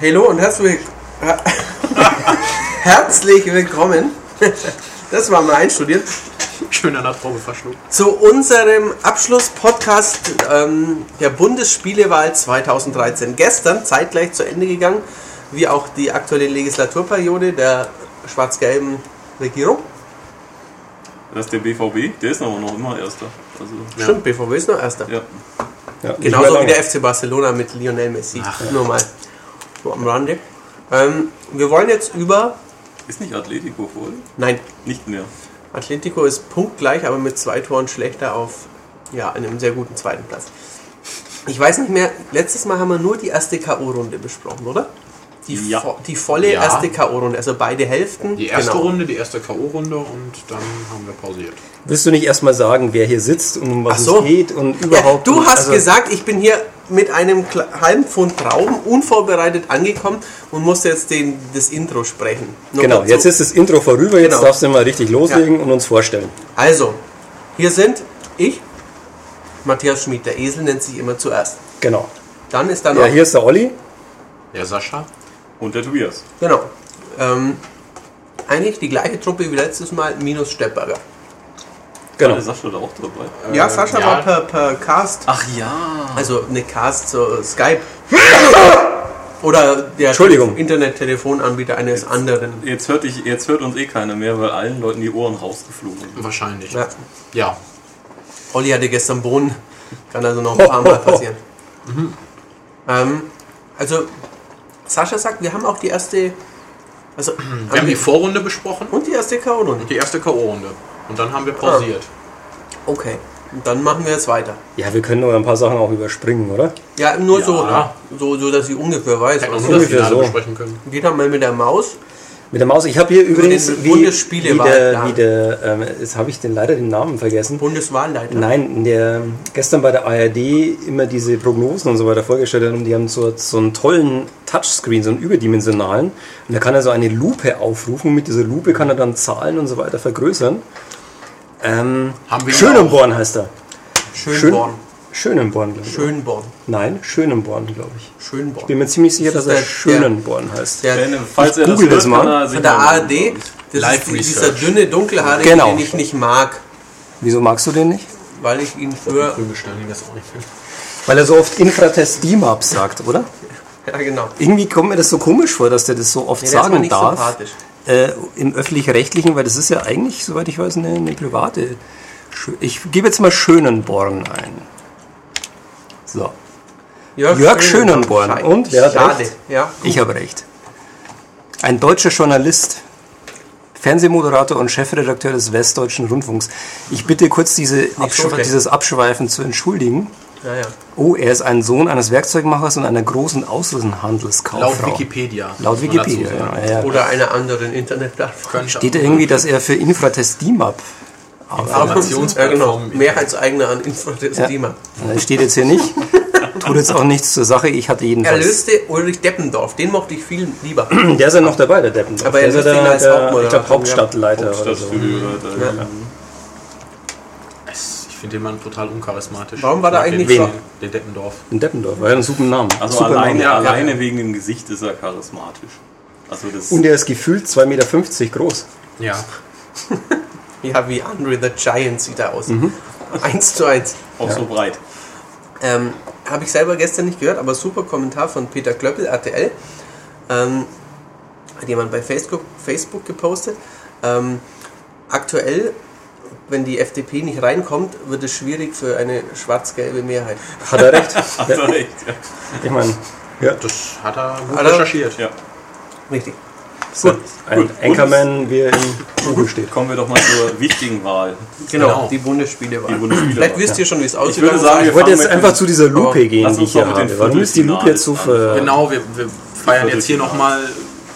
Hallo und herzlich, herzlich willkommen. Das war mal einstudiert. Schön an der Probe verschluckt. Zu unserem Abschlusspodcast ähm, der Bundesspielewahl 2013. Gestern zeitgleich zu Ende gegangen, wie auch die aktuelle Legislaturperiode der schwarz-gelben Regierung. Das ist der BVB, der ist aber noch immer Erster. Also, Stimmt, BVB ist noch Erster. ja. Ja, Genauso wie der FC Barcelona mit Lionel Messi. Nur mal so am Rande. Ähm, wir wollen jetzt über. Ist nicht Atletico voll? Nein, Nicht mehr. Atletico ist punktgleich, aber mit zwei Toren schlechter auf ja, einem sehr guten zweiten Platz. Ich weiß nicht mehr, letztes Mal haben wir nur die erste K.O.-Runde besprochen, oder? Die, Ja. vo die volle Ja. erste K.O.-Runde, also beide Hälften. Die erste Genau. Runde, die erste K.O.-Runde und dann haben wir pausiert. Willst du nicht erstmal sagen, wer hier sitzt und um was so. es geht und Ja, überhaupt? du hast also, gesagt, ich bin hier mit einem halben Pfund Trauben unvorbereitet angekommen und muss jetzt den, das Intro sprechen. Nur Genau, jetzt ist das Intro vorüber, jetzt Genau. darfst du mal richtig loslegen und uns vorstellen. Also, hier sind ich, Matthias Schmid, der Esel nennt sich immer zuerst. Genau. Dann ist da noch, Ja, hier ist der Olli. Der Sascha? Und der Tobias. genau, ähm, eigentlich die gleiche Truppe wie letztes Mal, minus Steppberger. Genau. War der Sascha da auch dabei? ja, Sascha ja. war per, per Cast, Ach ja. also eine Cast, so Skype. Oder der. Internet-Telefonanbieter eines anderen. Jetzt hört, ich, jetzt hört uns eh keiner mehr, weil allen Leuten die Ohren rausgeflogen sind. Wahrscheinlich. Ja. Ja. Olli hatte gestern Bohnen, kann also noch ein paar Mal passieren. Ähm, also, Sascha sagt, wir haben auch die erste, also, Wir haben die Vorrunde besprochen und die erste K.O.-Runde. und die erste K.O.-Runde. Und dann haben wir pausiert. Okay, und dann machen wir jetzt weiter. Ja, wir können nur ein paar Sachen auch überspringen, oder? Ja, nur Ja. so, ne? so, so, dass ich ungefähr weiß. Wir Was Finale so. besprechen können. geht dann mal mit der Maus. Mit der Maus. Ich habe hier übrigens, den wie, wie der, wie der ähm, jetzt habe ich den leider den Namen vergessen. Bundeswahlleiter. Nein, der gestern bei der ARD immer diese Prognosen und so weiter vorgestellt hat und die haben so, so einen tollen Touchscreen, so einen überdimensionalen. Und da kann er so eine Lupe aufrufen. Mit dieser Lupe kann er dann Zahlen und so weiter vergrößern. Ähm, Schönenborn heißt er. Schönborn. Schönenborn, glaube ich. Schönborn. Nein, Schönenborn, glaube ich. Schönborn. Bin mir ziemlich sicher, Das dass er der- Schönenborn heißt. Der, Wenn, falls er google das hört, mal. von der ARD, ich. das Live ist die, dieser Research. dünne, dunkelhaarige, Genau. den ich nicht mag, Wieso magst du den nicht? weil ich ihn für... Weil er so oft Infratest DMAP sagt, oder? Ja, genau. Irgendwie kommt mir das so komisch vor, dass der das so oft der mir sagen nicht darf. sympathisch. Äh, Im öffentlich-rechtlichen, weil das ist ja eigentlich, soweit ich weiß, eine, eine private. Ich gebe jetzt mal Schönenborn ein. So, Jörg Schönenborn. Schei- Und, wer hat Schade. recht? Ja. ich habe recht. Ein deutscher Journalist, Fernsehmoderator und Chefredakteur des Westdeutschen Rundfunks. Ich bitte kurz diese Abschw schlecht. dieses Abschweifen zu entschuldigen. Ja, ja. Oh, er ist ein Sohn eines Werkzeugmachers und einer großen Außenhandelskauffrau. Laut Wikipedia. Laut Wikipedia, ja, ja. Oder einer anderen Internetplattform. Steht da irgendwie, dass er für Infratest DIMAP Informationsplattform Ja, genau. Mehrheitseigner an Infratest Ja. Klima. Das steht jetzt hier nicht. Tut jetzt auch nichts zur Sache. Ich hatte Er jedenfalls. löste Ulrich Deppendorf. Den mochte ich viel lieber. Der ist ja noch dabei, der Deppen. Aber der er ist ja löst ihn der, als der ich Hauptmoderator, glaub, Hauptstadtleiter Ja. Es- Ich finde den Mann total uncharismatisch. Warum war der eigentlich den, so- den, den Deppendorf. In Deppendorf, war ja ein super Name. Also super alleine, Name. alleine wegen dem Gesicht ist er charismatisch. Also das Und er ist gefühlt 2,50 Meter groß. Ja. Ja, wie Andre the Giant sieht er aus. Mhm. Eins zu eins. auch so breit. Ähm, Habe ich selber gestern nicht gehört, aber super Kommentar von Peter Klöppel, RTL. Ähm, hat jemand bei Facebook, Facebook gepostet. Ähm, aktuell, wenn die FDP nicht reinkommt, wird es schwierig für eine schwarz-gelbe Mehrheit. Hat er recht? Hat er recht, ja. Ich meine, ja. Das hat er gut Hat er- recherchiert. ja. Richtig. So, ein Gut. Anchorman, wie er im Google steht. Kommen wir doch mal zur wichtigen Wahl. Genau, Genau. die Bundesspielewahl. Die Bundesspielewahl, Vielleicht wisst ihr schon, wie es aussieht. Ich würde sagen, wir wollte fangen jetzt einfach zu dieser Lupe gehen, die ich hier doch mit den habe. Warum ist die Lupe jetzt so ver... Genau, wir, wir feiern jetzt hier nochmal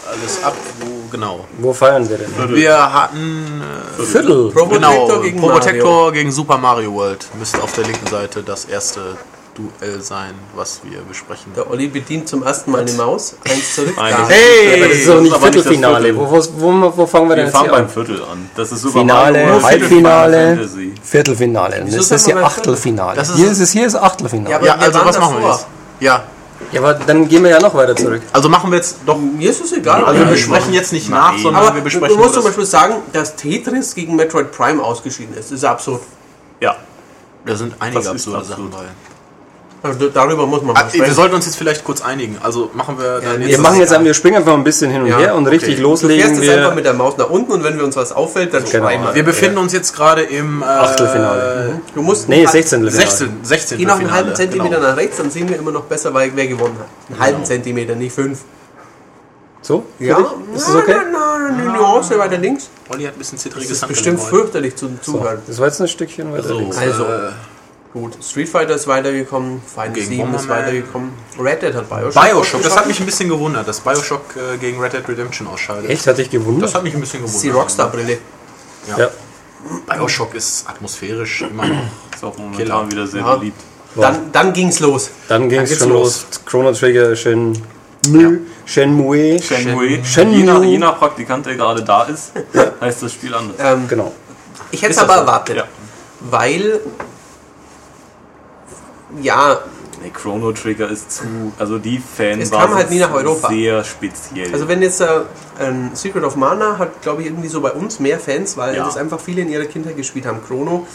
alles ab. Wo, genau. Wo feiern wir denn? Wir hatten äh, Viertel. Probotector genau, gegen Probotector gegen Super Mario World. Müsste auf der linken Seite das erste Duell sein, was wir besprechen. Der Olli bedient zum ersten Mal eine Maus. Eins zurück. Nein, Hey, aber das ist doch nicht aber nicht Viertelfinale. Viertel. Wo, wo, wo, wo fangen wir denn Wir jetzt fangen hier beim an? Viertel an. Das ist Super Finale, Mario Halbfinale. Final Fantasy. Viertelfinale. Wieso Das ist wir hier beim Achtelfinale. Das ist- hier ist es hier ist Achtelfinale. Ja, aber Ja, wir also was machen wir jetzt? Ja, Ja, aber dann gehen wir ja noch weiter zurück. Also machen wir jetzt doch. Mir ist es egal. Also wir Ja, besprechen jetzt nicht nach, Nein. sondern aber wir du besprechen musst nur zum Beispiel sagen, dass Tetris gegen Metroid Prime ausgeschieden ist. Das ist ja absurd. Ja. Da sind einige absurde Sachen bei. Also darüber muss man Ah, mal wir sprechen. sollten uns jetzt vielleicht kurz einigen. Also machen wir dann nee, Wir das machen ist jetzt, egal. wir springen einfach ein bisschen hin und Ja, her und okay. richtig Du fährst loslegen jetzt einfach wir. mit der Maus nach unten und wenn wir uns was auffällt, dann Genau. schreiben wir. Wir befinden uns jetzt gerade im äh, Achtelfinale. Du musst Nee, einen 16. 16. 16. Geh noch einen halben Finale, Zentimeter genau. nach rechts, dann sehen wir immer noch besser, weil wer gewonnen hat. Einen halben Zentimeter, nicht fünf. So? Für Ja, dich? Ist das okay? Nein, nein, eine Nuance weiter links. Olli hat ein bisschen Das zittriges ist Handgelenk bestimmt fürchterlich So, Zuhören. das war jetzt ein Stückchen weiter So, links. Also, äh, gut. Street Fighter ist weitergekommen, Final Gegen 7 ist Bomberman. weitergekommen. Red Dead hat Bioshock. Bioshock, das hat mich ein bisschen gewundert, dass Bioshock äh, gegen Red Dead Redemption ausscheidet. Echt? Hat dich gewundert? Das hat mich ein bisschen Das ist gewundert. die Rockstar-Brille. Ja. Bioshock ist atmosphärisch immer noch. Ist auch momentan Killer. wieder sehr Ja. beliebt. Dann, dann ging's los. Dann ging es geht's schon los. Chrono Trigger, Shenmue, Shenmue. Shenmue. Shenmue. Je, nach, je nach Praktikant, der gerade da ist, heißt das Spiel anders. Ähm, Genau. ich hätte es Ist aber so? erwartet, Ja. weil ja, Nee, Chrono Trigger ist zu. Also die Fans Es kam halt nie nach Europa. sehr speziell. also wenn jetzt äh, ein Secret of Mana hat, glaube ich, irgendwie so bei uns mehr Fans, weil Ja. das einfach viele in ihrer Kindheit gespielt haben. Chrono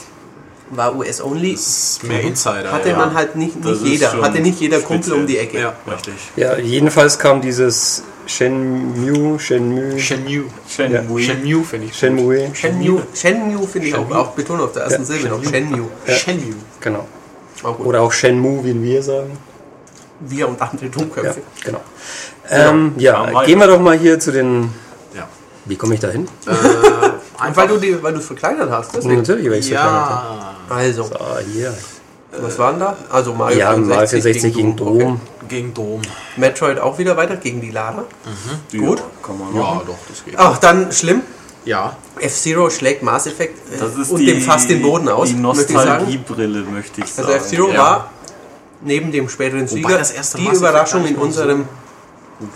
war US-only, Das ist mehr Insider. hatte ja. man halt nicht, nicht jeder, hatte nicht jeder Kumpel speziell. um die Ecke. Ja, richtig. Ja, jedenfalls kam dieses Shenmue, Shenmue, Shenmue. Shenmue. Shenmue finde ich. Shenmue. Shenmue, Shenmue finde ich auch, Shenmue. auch betont auf der ersten Ja, Silbe noch. Shenmue. Ja. Shenmue. Genau. Auch. Oder auch Shenmue, wie wir sagen. Wir und andere Ja, Dummköpfe. genau. Ähm, ja, Ja, gehen wir doch mal hier zu den. Ja. Wie komme ich da hin? Und weil du die, weil du es verkleinert hast, deswegen. Natürlich, weil ich so klein hatte. Ja. Also, Ah, hier. was waren da? Also Mario Ja, Mario 64 gegen Dom. Okay. Gegen Dom. Metroid auch wieder weiter gegen die Lara. Gut. Kann man Ja, machen. doch, das geht. Ach, dann schlimm. Ja. F-Zero schlägt Mass Effect äh, Das ist und die, dem fast den Boden aus, Die. Nostalgiebrille, möchte ich sagen. Also F-Zero Ja. war neben dem späteren Sieger das erste die Überraschung in unserem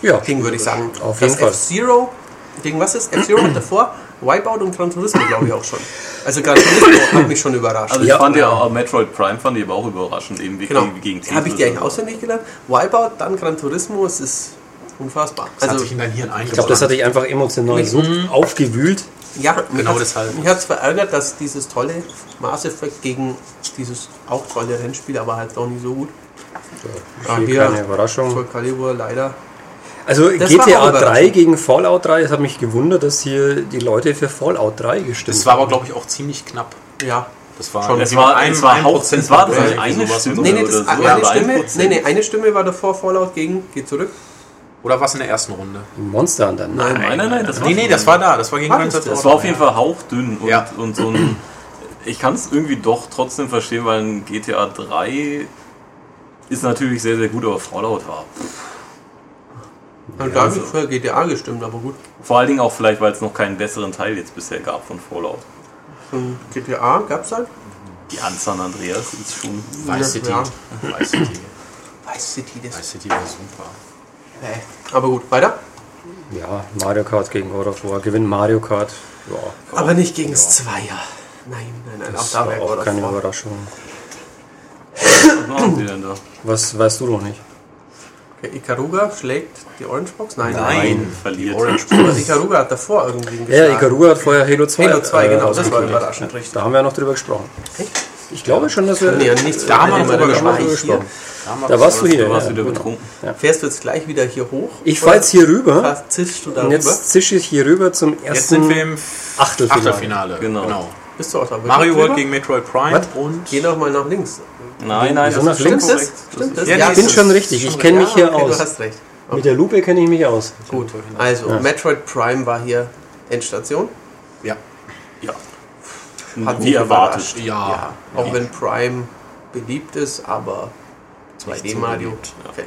Ja, Ding, würde ich sagen. Auf jeden das Fall. F-Zero, gegen was ist? F-Zero hat davor Wipeout und Gran Turismo, glaube ich, auch schon. Also Gran Turismo hat mich schon überrascht. Also ich Ja. fand ja auch Metroid Prime fand ich aber auch überraschend, eben wie genau. gegen, gegen Habe ich die eigentlich auswendig gelernt? Wipeout, dann Gran Turismo, es ist unfassbar. Das hat Also sich in dein Hirn eingebaut. ich glaube, das hat dich einfach emotional so aufgewühlt. Ja, Genau deshalb. Mich hat es verärgert, dass dieses tolle Mass Effect gegen dieses auch tolle Rennspiel, aber halt auch nicht so gut. Ah, Hier keine Überraschung. Soul Calibur leider. Also Das GTA 3 überraschend. gegen Fallout 3, es hat mich gewundert, dass hier die Leute für Fallout 3 gestimmt Das war aber, glaube ich, auch ziemlich knapp. Ja. Das war, Schon. Es war, es war, Haupt, es war das Prozent eine Stimme Nee, nee, das, so. eine Stimme, 1%. nee, nee, eine Stimme war davor Fallout gegen, geht zurück. Oder war es in der ersten Runde? Monster Hunter. Nein. Nein, nein, nein, das war Nee, nee, das war da. Das war gegen War Grand das Auto. war auf jeden Fall hauchdünn und, Ja. und so ein. Ich kann es irgendwie doch trotzdem verstehen, weil ein GTA 3 ist natürlich sehr, sehr gut, aber Fallout war. Und da habe ich für GTA gestimmt, aber gut. Vor allen Dingen auch vielleicht, weil es noch keinen besseren Teil jetzt bisher gab von Fallout. Von GTA gab es halt. Die an San Andreas ist schon. Vice City. Ja. Vice City. Vice City, das Vice City war super. Nee. Aber gut, weiter. Ja, Mario Kart gegen God of War. Gewinn Mario Kart. Ja, Aber nicht gegen das Zweier. Nein, nein, nein, das auch da war auch keine War. Überraschung. Was machen sie denn da? Was weißt du noch nicht? Okay, Ikaruga schlägt die Orange Box? Nein, verliert. Also Ikaruga hat davor irgendwie Ja, geschlagen. Ikaruga hat vorher Halo 2. Halo 2, äh, genau, das war überraschend, richtig. Da haben wir ja noch drüber gesprochen. Ich glaube schon, dass wir. Nee, an nichts Da haben drüber Minute, gesprochen. hier. Da warst du hier. Du warst ja, wieder genau. betrunken. Fährst du jetzt gleich wieder hier hoch? Ich fahre jetzt hier rüber zischst du da und rüber? jetzt zische ich hier rüber zum Jetzt sind wir ersten im Achtelfinale. Achtelfinale. Genau. Bist du auch da Mario? World gegen Metroid Prime Was? und Geh doch mal nach links. Nein, nein, das nach ist links? Das? Stimmt das? Ja, Ja, ich bin ist schon richtig. Ich kenn mich ja, hier aus. Du hast recht. Mit der Lupe kenne ich mich aus. Gut. Also, Metroid Prime war hier Endstation. ja. Ja. Hat Wie erwartet. überrascht. Ja. Auch wenn Prime beliebt ist, aber 2D Mario. Okay.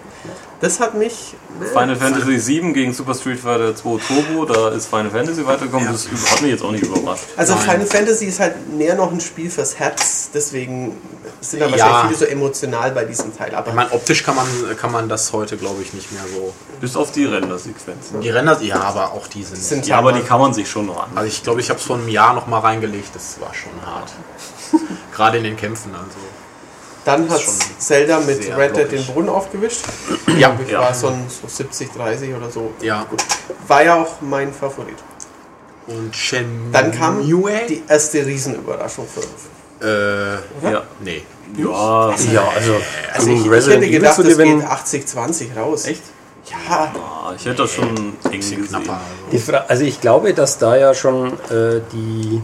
Das hat mich. Ne, Final Fantasy 7 gegen Super Street Fighter 2 Turbo, da ist Final Fantasy weitergekommen. Das hat mich jetzt auch nicht überrascht. Also Nein. Final Fantasy ist halt mehr noch ein Spiel fürs Herz, deswegen sind da Ja. wahrscheinlich viele so emotional bei diesem Teil. Aber Ich meine, optisch kann man, kann man das heute, glaube ich, nicht mehr so. Bis auf die Rendersequenzen. Die Ränder, ja, aber auch die sind. sind Ja, aber die kann man sich schon noch an. also ich glaube, ich habe es vor einem Jahr noch mal reingelegt. Das war schon hart. Gerade in den Kämpfen. Also. Dann hat Zelda mit Red Dead den. Boden aufgewischt. Ja, Ich Ja. war so, ein, so 70, 30 oder so. ja. War ja auch mein Favorit. Und Shenmue? Dann kam die erste Riesenüberraschung für Äh, Ja. nee. Ja, Ja, also, Also gegen ich, ich hätte gedacht, das geht 80-20 raus. echt? Ja, Ah, ich hätte das schon eng Bisschen knapper. Die Fra also ich glaube, dass da ja schon äh, die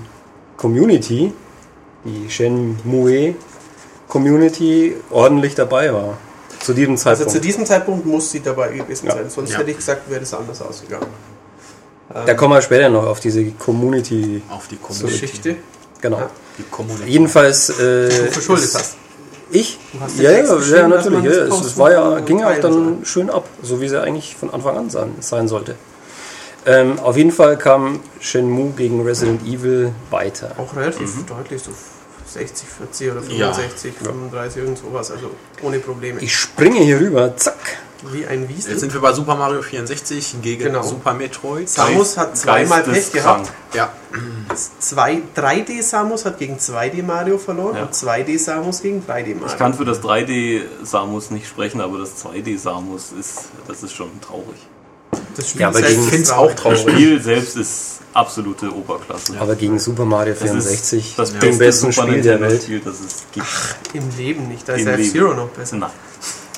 Community, die Shenmue Community ordentlich dabei war. Zu diesem also Zeitpunkt. zu diesem Zeitpunkt muss sie dabei gewesen Ja. sein. Sonst Ja. hätte ich gesagt, wäre das anders ausgegangen. da kommen wir später noch auf diese Community. Auf die Community. Geschichte. Genau. Ja. Die Community. Jedenfalls. Äh, Du verschuldet ist- hast. Ich? hast den Ja, ja, ja, dass natürlich. Ja, das es, war ja, ging ja auch dann soll. schön ab, so wie sie eigentlich von Anfang an sein, sein sollte. Ähm, auf jeden Fall kam Shenmue gegen Resident Evil weiter. Auch relativ Mhm. deutlich, so 60, 40 oder Ja. 65, 35, irgend sowas. Also ohne Probleme. Ich springe hier rüber, zack. Wie ein Wiesel. Jetzt sind wir bei Super Mario 64 gegen Genau. Super Metroid. Samus hat zweimal Pech gehabt. Ja, Zwei, 3D Samus hat gegen 2D Mario verloren Ja. und 2D Samus gegen 3D Mario. Ich kann für das 3D Samus nicht sprechen, aber das 2D Samus ist, das ist schon traurig. Das Spiel Ja, aber selbst gegen- ist auch traurig. Das Spiel selbst ist absolute Oberklasse. Aber gegen Super Mario das 64, ist das dem beste besten Super Spiel der Welt. Spiel, das es gibt. Im Leben nicht. Da ist Im ja. F-Zero noch besser. Nein.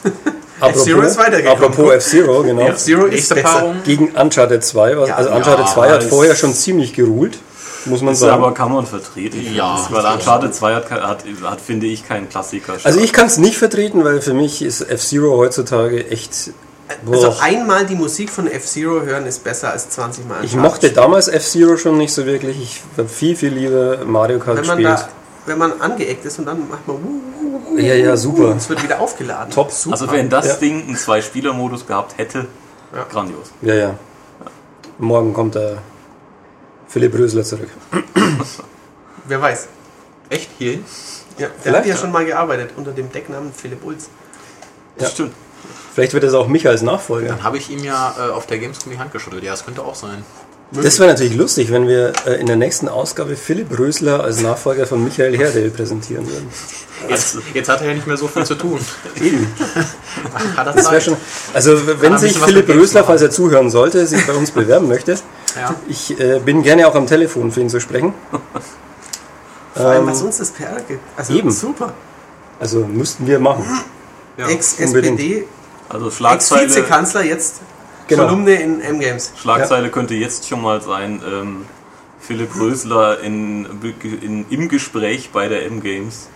F-Zero ist weitergekommen. Apropos F-Zero, genau. F-Zero ist. Paarung. Gegen Uncharted 2. Was, Ja, also ja, Uncharted 2 hat vorher schon ziemlich geruht, muss man Ist sagen. aber kann man vertreten. Ja. Das, weil Uncharted 2 hat, hat, hat, finde ich, keinen Klassiker. also ich kann es nicht vertreten, weil für mich ist F-Zero heutzutage echt... Also Boah. einmal die Musik von F-Zero hören ist besser als 20 Mal. Ich mochte spielen. damals F-Zero schon nicht so wirklich. Ich habe viel, viel lieber Mario Kart wenn man, gespielt. da, wenn man angeeckt ist und dann macht man wuh, Ja, ja, super. und es wird wieder aufgeladen. Top. Super. Also wenn das Ja. Ding einen Zwei-Spieler-Modus gehabt hätte, Ja. grandios. Ja, ja. Morgen kommt der Philipp Rösler zurück. Wer weiß. echt hier? Ja, der Vielleicht, hat ja ja. schon mal gearbeitet unter dem Decknamen Philipp Ulz. Ja. Stimmt. Vielleicht wird es auch mich als Nachfolger. Dann habe ich ihm ja äh, auf der Gamescom die Hand geschüttelt. Ja, das könnte auch sein. Das wäre natürlich lustig, wenn wir äh, in der nächsten Ausgabe Philipp Rösler als Nachfolger von Michael Herdel präsentieren würden. Jetzt, jetzt hat er ja nicht mehr so viel zu tun. Eben. Hat er Das wäre Zeit. schon. Also wenn sich Philipp Rösler, falls er zuhören sollte, sich bei uns bewerben möchte, Ja. ich äh, bin gerne auch am Telefon für ihn zu sprechen. Vor allem, Ähm, was uns das PR gibt. Also eben. super. Also müssten wir machen. Ja. Ex-SPD, Also Schlagzeile, Ex-Vizekanzler, jetzt Genau. Kolumne in M-Games. Schlagzeile könnte jetzt schon mal sein, ähm, Philipp Rösler in, in, im Gespräch bei der M-Games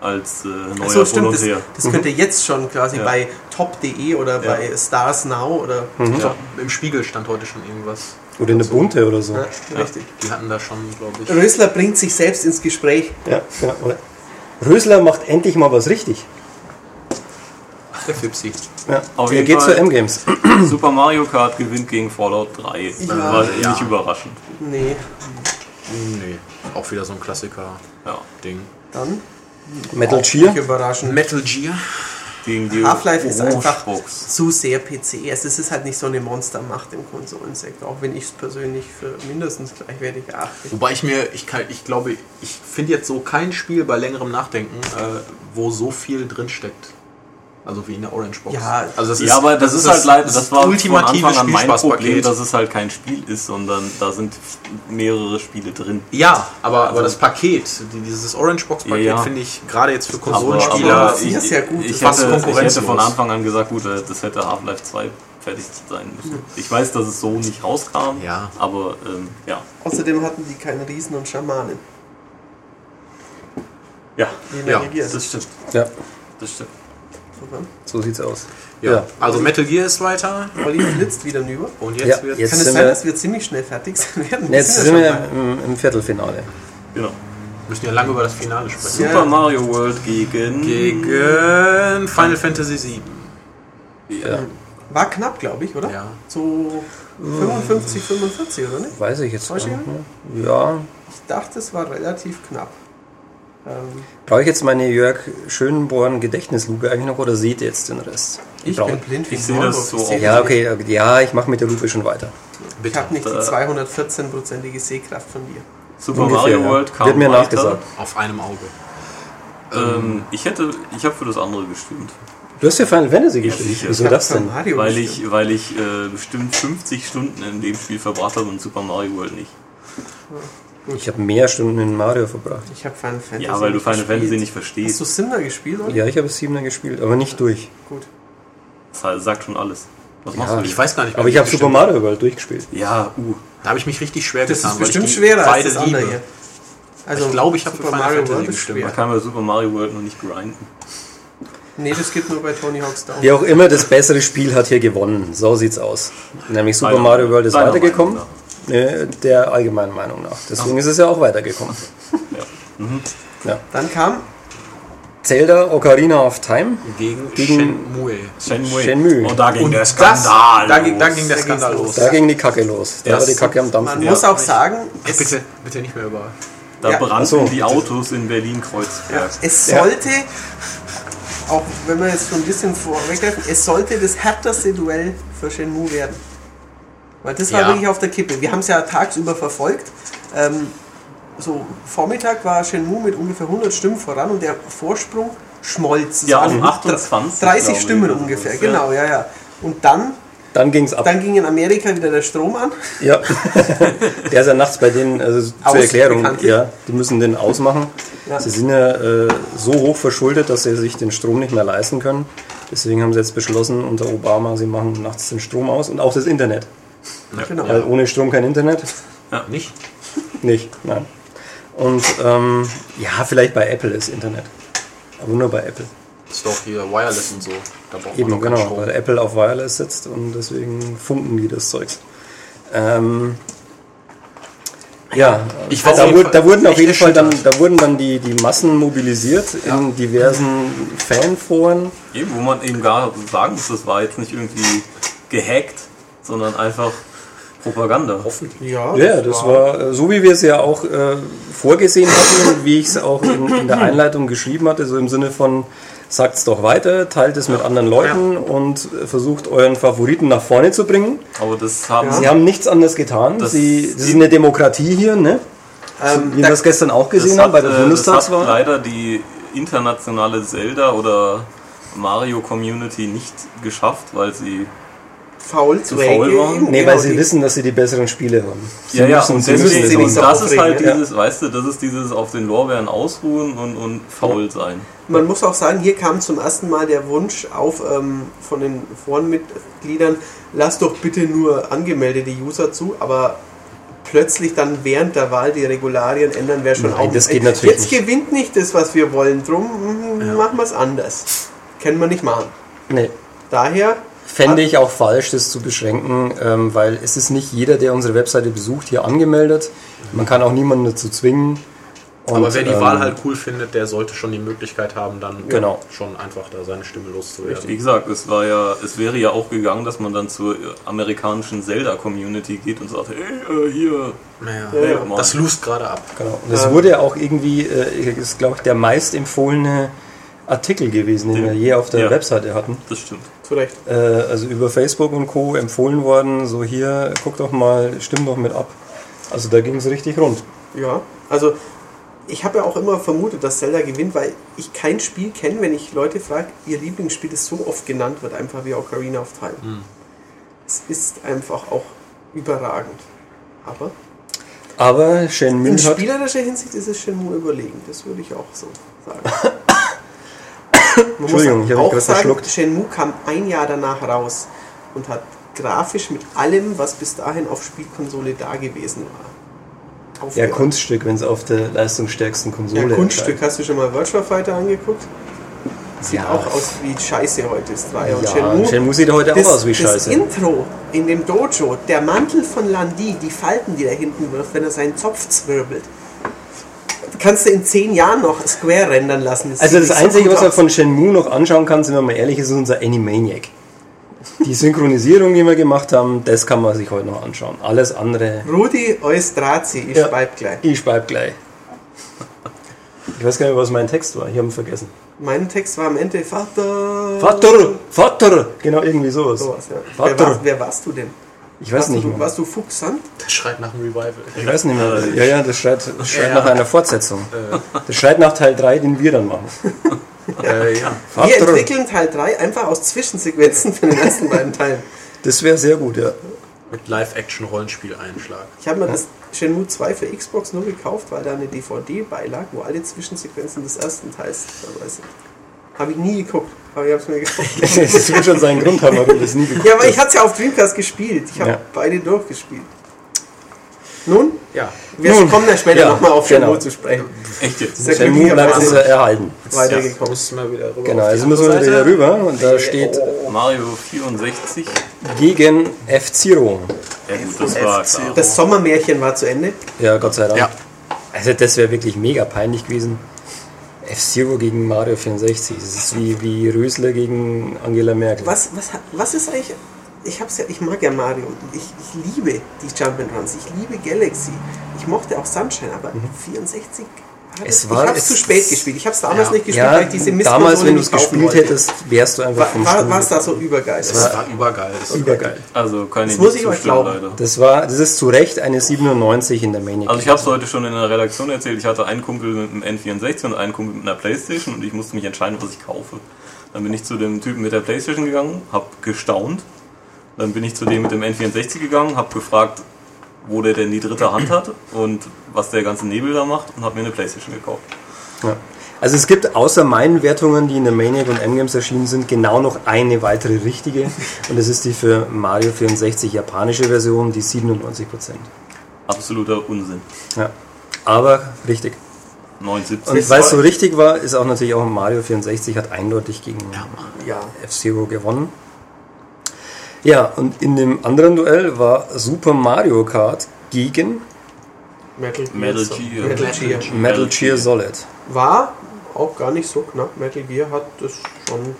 als äh, neuer Achso, stimmt. Das, Volontär. das könnte jetzt schon quasi Ja. bei top.de oder Ja. bei Stars Now oder. Ich glaub, Im Spiegel stand heute schon irgendwas. Oder in der Bunte oder so. Ja, richtig. Die hatten da schon, glaube ich. Rösler bringt sich selbst ins Gespräch. Ja. Oder Rösler macht endlich mal was richtig. Der Fipsi. Ja. Auf er geht Fall. zu M-Games. Super Mario Kart gewinnt gegen Fallout 3. Ja. War Ja. nicht überraschend. Nee, Nee, auch wieder so ein Klassiker-Ding. Ja. dann. Metal Nicht Gear. überraschend. Metal Gear. Half-Life ist einfach zu sehr PC. Es ist halt nicht so eine Monstermacht im Konsolensektor, auch wenn ich es persönlich für mindestens gleichwertig erachte. Wobei ich mir, ich, kann, ich glaube, ich finde jetzt so kein Spiel bei längerem Nachdenken, äh, wo so viel drin steckt. Also wie in der Orange Box. Ja, also das Ja, aber das, ist halt leider, das war von ultimative Anfang an mein. Problem, dass es halt kein Spiel ist, sondern da sind mehrere Spiele drin. Ja, aber, aber Also- das Paket, die- dieses Orange Box Paket, Ja, ja. finde ich gerade jetzt für Konsolenspieler. aber das ist ja gut, ich, hätte, ich hätte von Anfang an gesagt, gut, das hätte Half-Life 2 fertig sein müssen. Ich weiß, dass es so nicht rauskam, Ja. aber ähm, ja. Außerdem hatten die keinen Riesen und Schamanen. Ja, Ja, das stimmt. Ja, Das stimmt. So sieht's aus. ja. Ja. Also Metal Gear ist weiter Olli flitzt wieder hinüber. und jetzt Ja, wird jetzt- Kann es sind sein, wir- dass wir ziemlich schnell fertig sein werden? Jetzt ja sind wir bei- im, im Viertelfinale. Genau. müssen ja lange über das Finale sprechen. Ja. Super Mario World gegen. Gegen Final Fantasy VII. Ja. War knapp, glaube ich, oder? Ja. So 55, 45, oder nicht? Weiß ich jetzt nicht. Ja. Ich dachte, es war relativ knapp. Ähm, Brauche ich jetzt meine Jörg Schönborn Gedächtnislupe eigentlich noch oder seht ihr jetzt den Rest? ich Brauche- bin blind wie ich sehe das so auch. Ja, okay, ja, ich mache mit der Lupe schon weiter. Ich habe nicht die Äh. 214-prozentige Sehkraft von dir. Super Ungefähr, Mario ja. World kam Wird mir nachgesagt. Auf einem Auge. Ähm, ich hätte, ich habe für das andere gestimmt. Du hast ja Final Fantasy gespielt. sicher. Wieso das denn? Mario Weil gestimmt. ich, weil ich äh, bestimmt 50 Stunden in dem Spiel verbracht habe und Super Mario World nicht. Ich habe mehr Stunden in Mario verbracht. Ich habe Final Fantasy. Ja, weil du Final gespielt. Fantasy nicht Hast verstehst. du Simba gespielt, oder? Ja, ich habe 7er gespielt, aber nicht durch. Gut. Das sagt schon alles. Was machst Ja, du? Ich weiß gar nicht, Aber ich habe Super Mario World durchgespielt. Ja, uh. Da habe ich mich richtig schwer Das getan. ist weil ich bestimmt schwerer als beide das andere hier. Also, Ich glaube, ich habe Super Mario Fantasy World ist gestimmt. Man kann bei Super Mario World noch nicht grinden. Nee, das geht nur bei Tony Hawk's Down. Wie auch immer, das bessere Spiel hat hier gewonnen. So sieht's aus. Nämlich Super Mario World ist weitergekommen. Nee, der allgemeinen Meinung nach. Deswegen ist es ja auch weitergekommen. Ja. Dann kam Zelda Ocarina of Time. Gegen, Gegen- Shenmue. Shenmue. Shenmue. Und da ging Und der das, Skandal. da, ging, da ging der Da Skandal los. Da ging die Kacke los. Da Das- war die Kacke am Dampfen. Man Ja, muss auch sagen, es, Bitte, bitte nicht mehr über. Da Ja. brannten Ach so. die Autos in Berlin-Kreuzberg. es sollte, auch wenn wir jetzt schon ein bisschen vorweggreifen, es sollte das härteste Duell für Shenmue werden. Weil das war Ja. wirklich auf der Kippe. Wir haben es ja tagsüber verfolgt. Ähm, so Vormittag war Shenmue mit ungefähr 100 Stimmen voran und der Vorsprung schmolz. Es Ja, waren auf 28, 30 glaube ich, Stimmen ungefähr, so. genau, ja, ja. Und dann, Dann ging's ab. dann ging in Amerika wieder der Strom an. Ja. der ist ja nachts bei denen, also zur Aus, Erklärung, bekanntlich. ja, die müssen den ausmachen. Ja. Sie sind ja äh, so hoch verschuldet, dass sie sich den Strom nicht mehr leisten können. Deswegen haben sie jetzt beschlossen unter Obama, sie machen nachts den Strom aus und auch das Internet. Genau. Weil ohne Strom kein Internet. Nicht? Nicht, nein. Und ähm, ja, vielleicht bei Apple ist Internet. Aber nur bei Apple. Ist doch hier Wireless und so. Da braucht man Eben, keinen genau, Strom. weil Apple auf Wireless sitzt und deswegen funken die das Zeugs. Ähm, ja, Ich da, Fall da wurden auf jeden Fall dann, da wurden dann die, die Massen mobilisiert in diversen Fanforen. Eben, wo man eben gar sagen muss, das war jetzt nicht irgendwie gehackt, sondern einfach Propaganda. Hoffentlich. Ja, Ja, das war äh, so, wie wir es ja auch äh, vorgesehen hatten und wie ich es auch in, in der Einleitung geschrieben hatte, so im Sinne von, sagt's doch weiter, teilt es mit anderen Leuten und äh, versucht euren Favoriten nach vorne zu bringen. Aber das haben Sie haben nichts anderes getan. Das- Sie, das ist eine Demokratie hier, ne? Ähm, Wie wir das gestern auch das gesehen haben bei der äh, das hat Bundestagswahl. leider die internationale Zelda oder Mario Community nicht geschafft, weil sie faul Zu faul waren? Nee, Genau, weil sie wissen, dass sie die besseren Spiele haben. Sie ja, ja, müssen, und sie müssen sie nicht so das ist halt ja. dieses, weißt du, das ist dieses auf den Lorbeeren ausruhen und, und faul sein. Man muss auch sagen, hier kam zum ersten Mal der Wunsch auf ähm, von den Forenmitgliedern, lass doch bitte nur angemeldete User zu, aber plötzlich dann während der Wahl die Regularien ändern, wäre schon Nein, auch... das geht natürlich Jetzt nicht. gewinnt nicht das, was wir wollen, drum mm, machen wir es anders. Können wir nicht machen. Nee. Daher, Fände ich auch falsch, das zu beschränken, ähm, weil es ist nicht jeder, der unsere Webseite besucht, hier angemeldet. Man kann auch niemanden dazu zwingen. Und, Aber wer die ähm, Wahl halt cool findet, der sollte schon die Möglichkeit haben, dann Genau. schon einfach da seine Stimme loszuwerden. Wie gesagt, es war ja, es wäre ja auch gegangen, dass man dann zur amerikanischen Zelda-Community geht und sagt, hey, äh, hier, Naja, Ja, ja. Mann. das lust gerade ab. Genau. Und das Ähm, wurde ja auch irgendwie, äh, ist glaube ich der meist empfohlene Artikel gewesen, den Den- wir je auf der ja. Webseite hatten. das stimmt. Recht. Äh, also über Facebook und Co. empfohlen worden, so hier, guck doch mal, stimm doch mit ab. Also da ging es richtig rund. Ja, also ich habe ja auch immer vermutet, dass Zelda gewinnt, weil ich kein Spiel kenne, wenn ich Leute frage, ihr Lieblingsspiel, das so oft genannt wird, einfach wie Ocarina of Time. Hm. Es ist einfach auch überragend. Aber Aber Shenmue in hat, spielerischer Hinsicht ist es Shenmue überlegen, das würde ich auch so sagen. Entschuldigung, ich habe mich auch gerade verschluckt. Shenmue kam ein Jahr danach raus und hat grafisch mit allem, was bis dahin auf Spielkonsole da gewesen war. ja, aufgeräumt. Kunststück, wenn es auf der leistungsstärksten Konsole Ja, Kunststück. Hast du schon mal Virtua Fighter angeguckt? Sieht Ja. auch aus wie Scheiße heute ist 3. Und Ja, Shenmue, Shenmue sieht heute das, auch aus wie das Scheiße. Intro in dem Dojo, der Mantel von Landi, die Falten, die er hinten wirft, wenn er seinen Zopf zwirbelt. Kannst du in 10 Jahren noch Square rendern lassen. Also das sieht so Einzige, gut was man von Shenmue noch anschauen kann, sind wir mal ehrlich, ist unser Animaniac. Die Synchronisierung, die wir gemacht haben, das kann man sich heute noch anschauen. Alles andere, Rudi Eustrazi, ich Ja. bleib gleich. ich bleib gleich. Ich weiß gar nicht, was mein Text war, ich habe ihn vergessen. Mein Text war am Ende Vater. Vater, Vater, genau irgendwie sowas. Sowas, ja. Wer, Vater. war, wer warst du denn? Ich weiß warst nicht du, mehr. warst du Fuchsand? Das schreit nach einem Revival. Ich weiß nicht mehr. Ja, ja, das schreit, das schreit Ja. nach einer Fortsetzung. Das schreit nach Teil 3, den wir dann machen. Äh, ja. Wir entwickeln Teil 3 einfach aus Zwischensequenzen von den ersten beiden Teilen. Das wäre sehr gut, ja. Mit Live-Action-Rollenspiel-Einschlag. Ich habe mir das Shenmue 2 für Xbox nur gekauft, weil da eine DVD beilag, wo alle Zwischensequenzen des ersten Teils dabei sind. Habe ich nie geguckt, aber ich habe es mir gekauft. Das wird schon seinen Grund haben, warum du das nie geguckt ja, aber ich hatte es ja auf Dreamcast gespielt. Ich habe Ja. beide durchgespielt. Nun, Ja. wir Nun, kommen ja später ja, nochmal auf genau. Shenmue zu sprechen. Echt jetzt? Sehr Shenmue bleibt uns erhalten. weitergekommen. Müssen wir wieder rüber Genau, also müssen wir wieder rüber und da steht Mario 64. gegen F-Zero. Ja gut, das war. Das Sommermärchen war zu Ende. Ja, Gott sei Dank. Ja. Also das wäre wirklich mega peinlich gewesen. F-Zero gegen Mario 64. Das ist wie, wie Rösler gegen Angela Merkel. Was, was, was ist eigentlich. Ich, hab's ja, ich mag ja Mario. Ich, ich liebe die Jump'n'Runs. Ich liebe Galaxy. Ich mochte auch Sunshine, aber 64. Mhm. Es es- war- ich hab's es- zu spät gespielt. Ich hab's damals Ja. nicht gespielt, Ja, weil ich diese Mist damals, wenn du es gespielt hättest, wärst du einfach vom war, Stuhl war es da so übergeil. Das war übergeil. Das Übergeil. Also keine Das muss ich euch glauben. leider. Das war, das ist zu Recht eine 97 in der Maniac. Also ich habe es heute schon in der Redaktion erzählt, ich hatte einen Kumpel mit einem N64 und einen Kumpel mit einer Playstation und ich musste mich entscheiden, was ich kaufe. Dann bin ich zu dem Typen mit der Playstation gegangen, habe gestaunt. Dann bin ich zu dem mit dem N64 gegangen, habe gefragt, wo der denn die dritte Hand hat und was der ganze Nebel da macht und habe mir eine Playstation gekauft. Ja. Also es gibt außer meinen Wertungen, die in der Maniac und M-Games erschienen sind, genau noch eine weitere richtige. Und das ist die für Mario 64 japanische Version, die 97%. Absoluter Unsinn. Ja. Aber richtig. 79. Und weil es so richtig war, ist auch natürlich auch Mario 64 hat eindeutig gegen Ja. F-Zero gewonnen. Ja, und in dem anderen Duell war Super Mario Kart gegen Metal Gear. Metal Gear. Metal Gear. Metal Gear Solid. War auch gar nicht so knapp. Metal Gear hat das schon.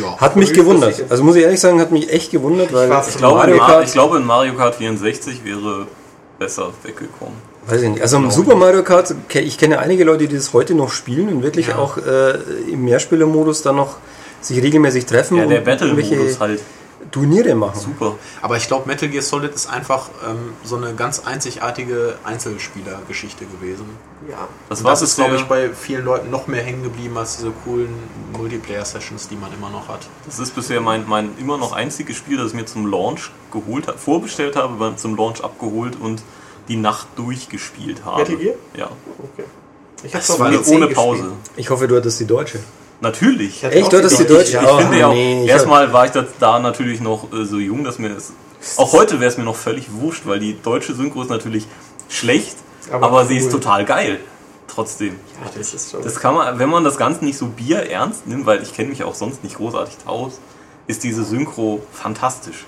Ja. Hat mich gewundert. Also muss ich ehrlich sagen, hat mich echt gewundert, weil war Ich glaube, Mario Kart, ich glaube, in Mario Kart 64 wäre besser weggekommen. weiß ich nicht. Also im Super Mario Kart, ich kenne einige Leute, die das heute noch spielen und wirklich Ja. auch äh, im Mehrspielermodus dann noch sich regelmäßig treffen Ja, der Battle-Modus halt Turniere machen. super. Aber ich glaube, Metal Gear Solid ist einfach ähm, so eine ganz einzigartige Einzelspielergeschichte gewesen. Ja. Das war das ist, glaube ich, bei vielen Leuten noch mehr hängen geblieben als diese coolen Multiplayer-Sessions, die man immer noch hat. Das ist bisher mein, mein immer noch einziges Spiel, das ich mir zum Launch geholt habe, vorbestellt habe, zum Launch abgeholt und die Nacht durchgespielt habe. Metal Gear? Ja. Okay. Ich auf war Ohne, ohne gespielt. Pause. Ich hoffe, du hattest die deutsche. Natürlich. Ich Echt, auch du hattest die deutsche? Ich Oh, finde ja auch, nee, ich erstmal war ich da, da natürlich noch äh, so jung, dass mir das. Auch heute wäre es mir noch völlig wurscht, weil die deutsche Synchro ist natürlich schlecht, Aber aber, sie ist cool. total geil. Trotzdem. Ja, das ist schon. Das kann man, wenn man das Ganze nicht so Bier ernst nimmt, weil ich kenne mich auch sonst nicht großartig aus, ist diese Synchro fantastisch.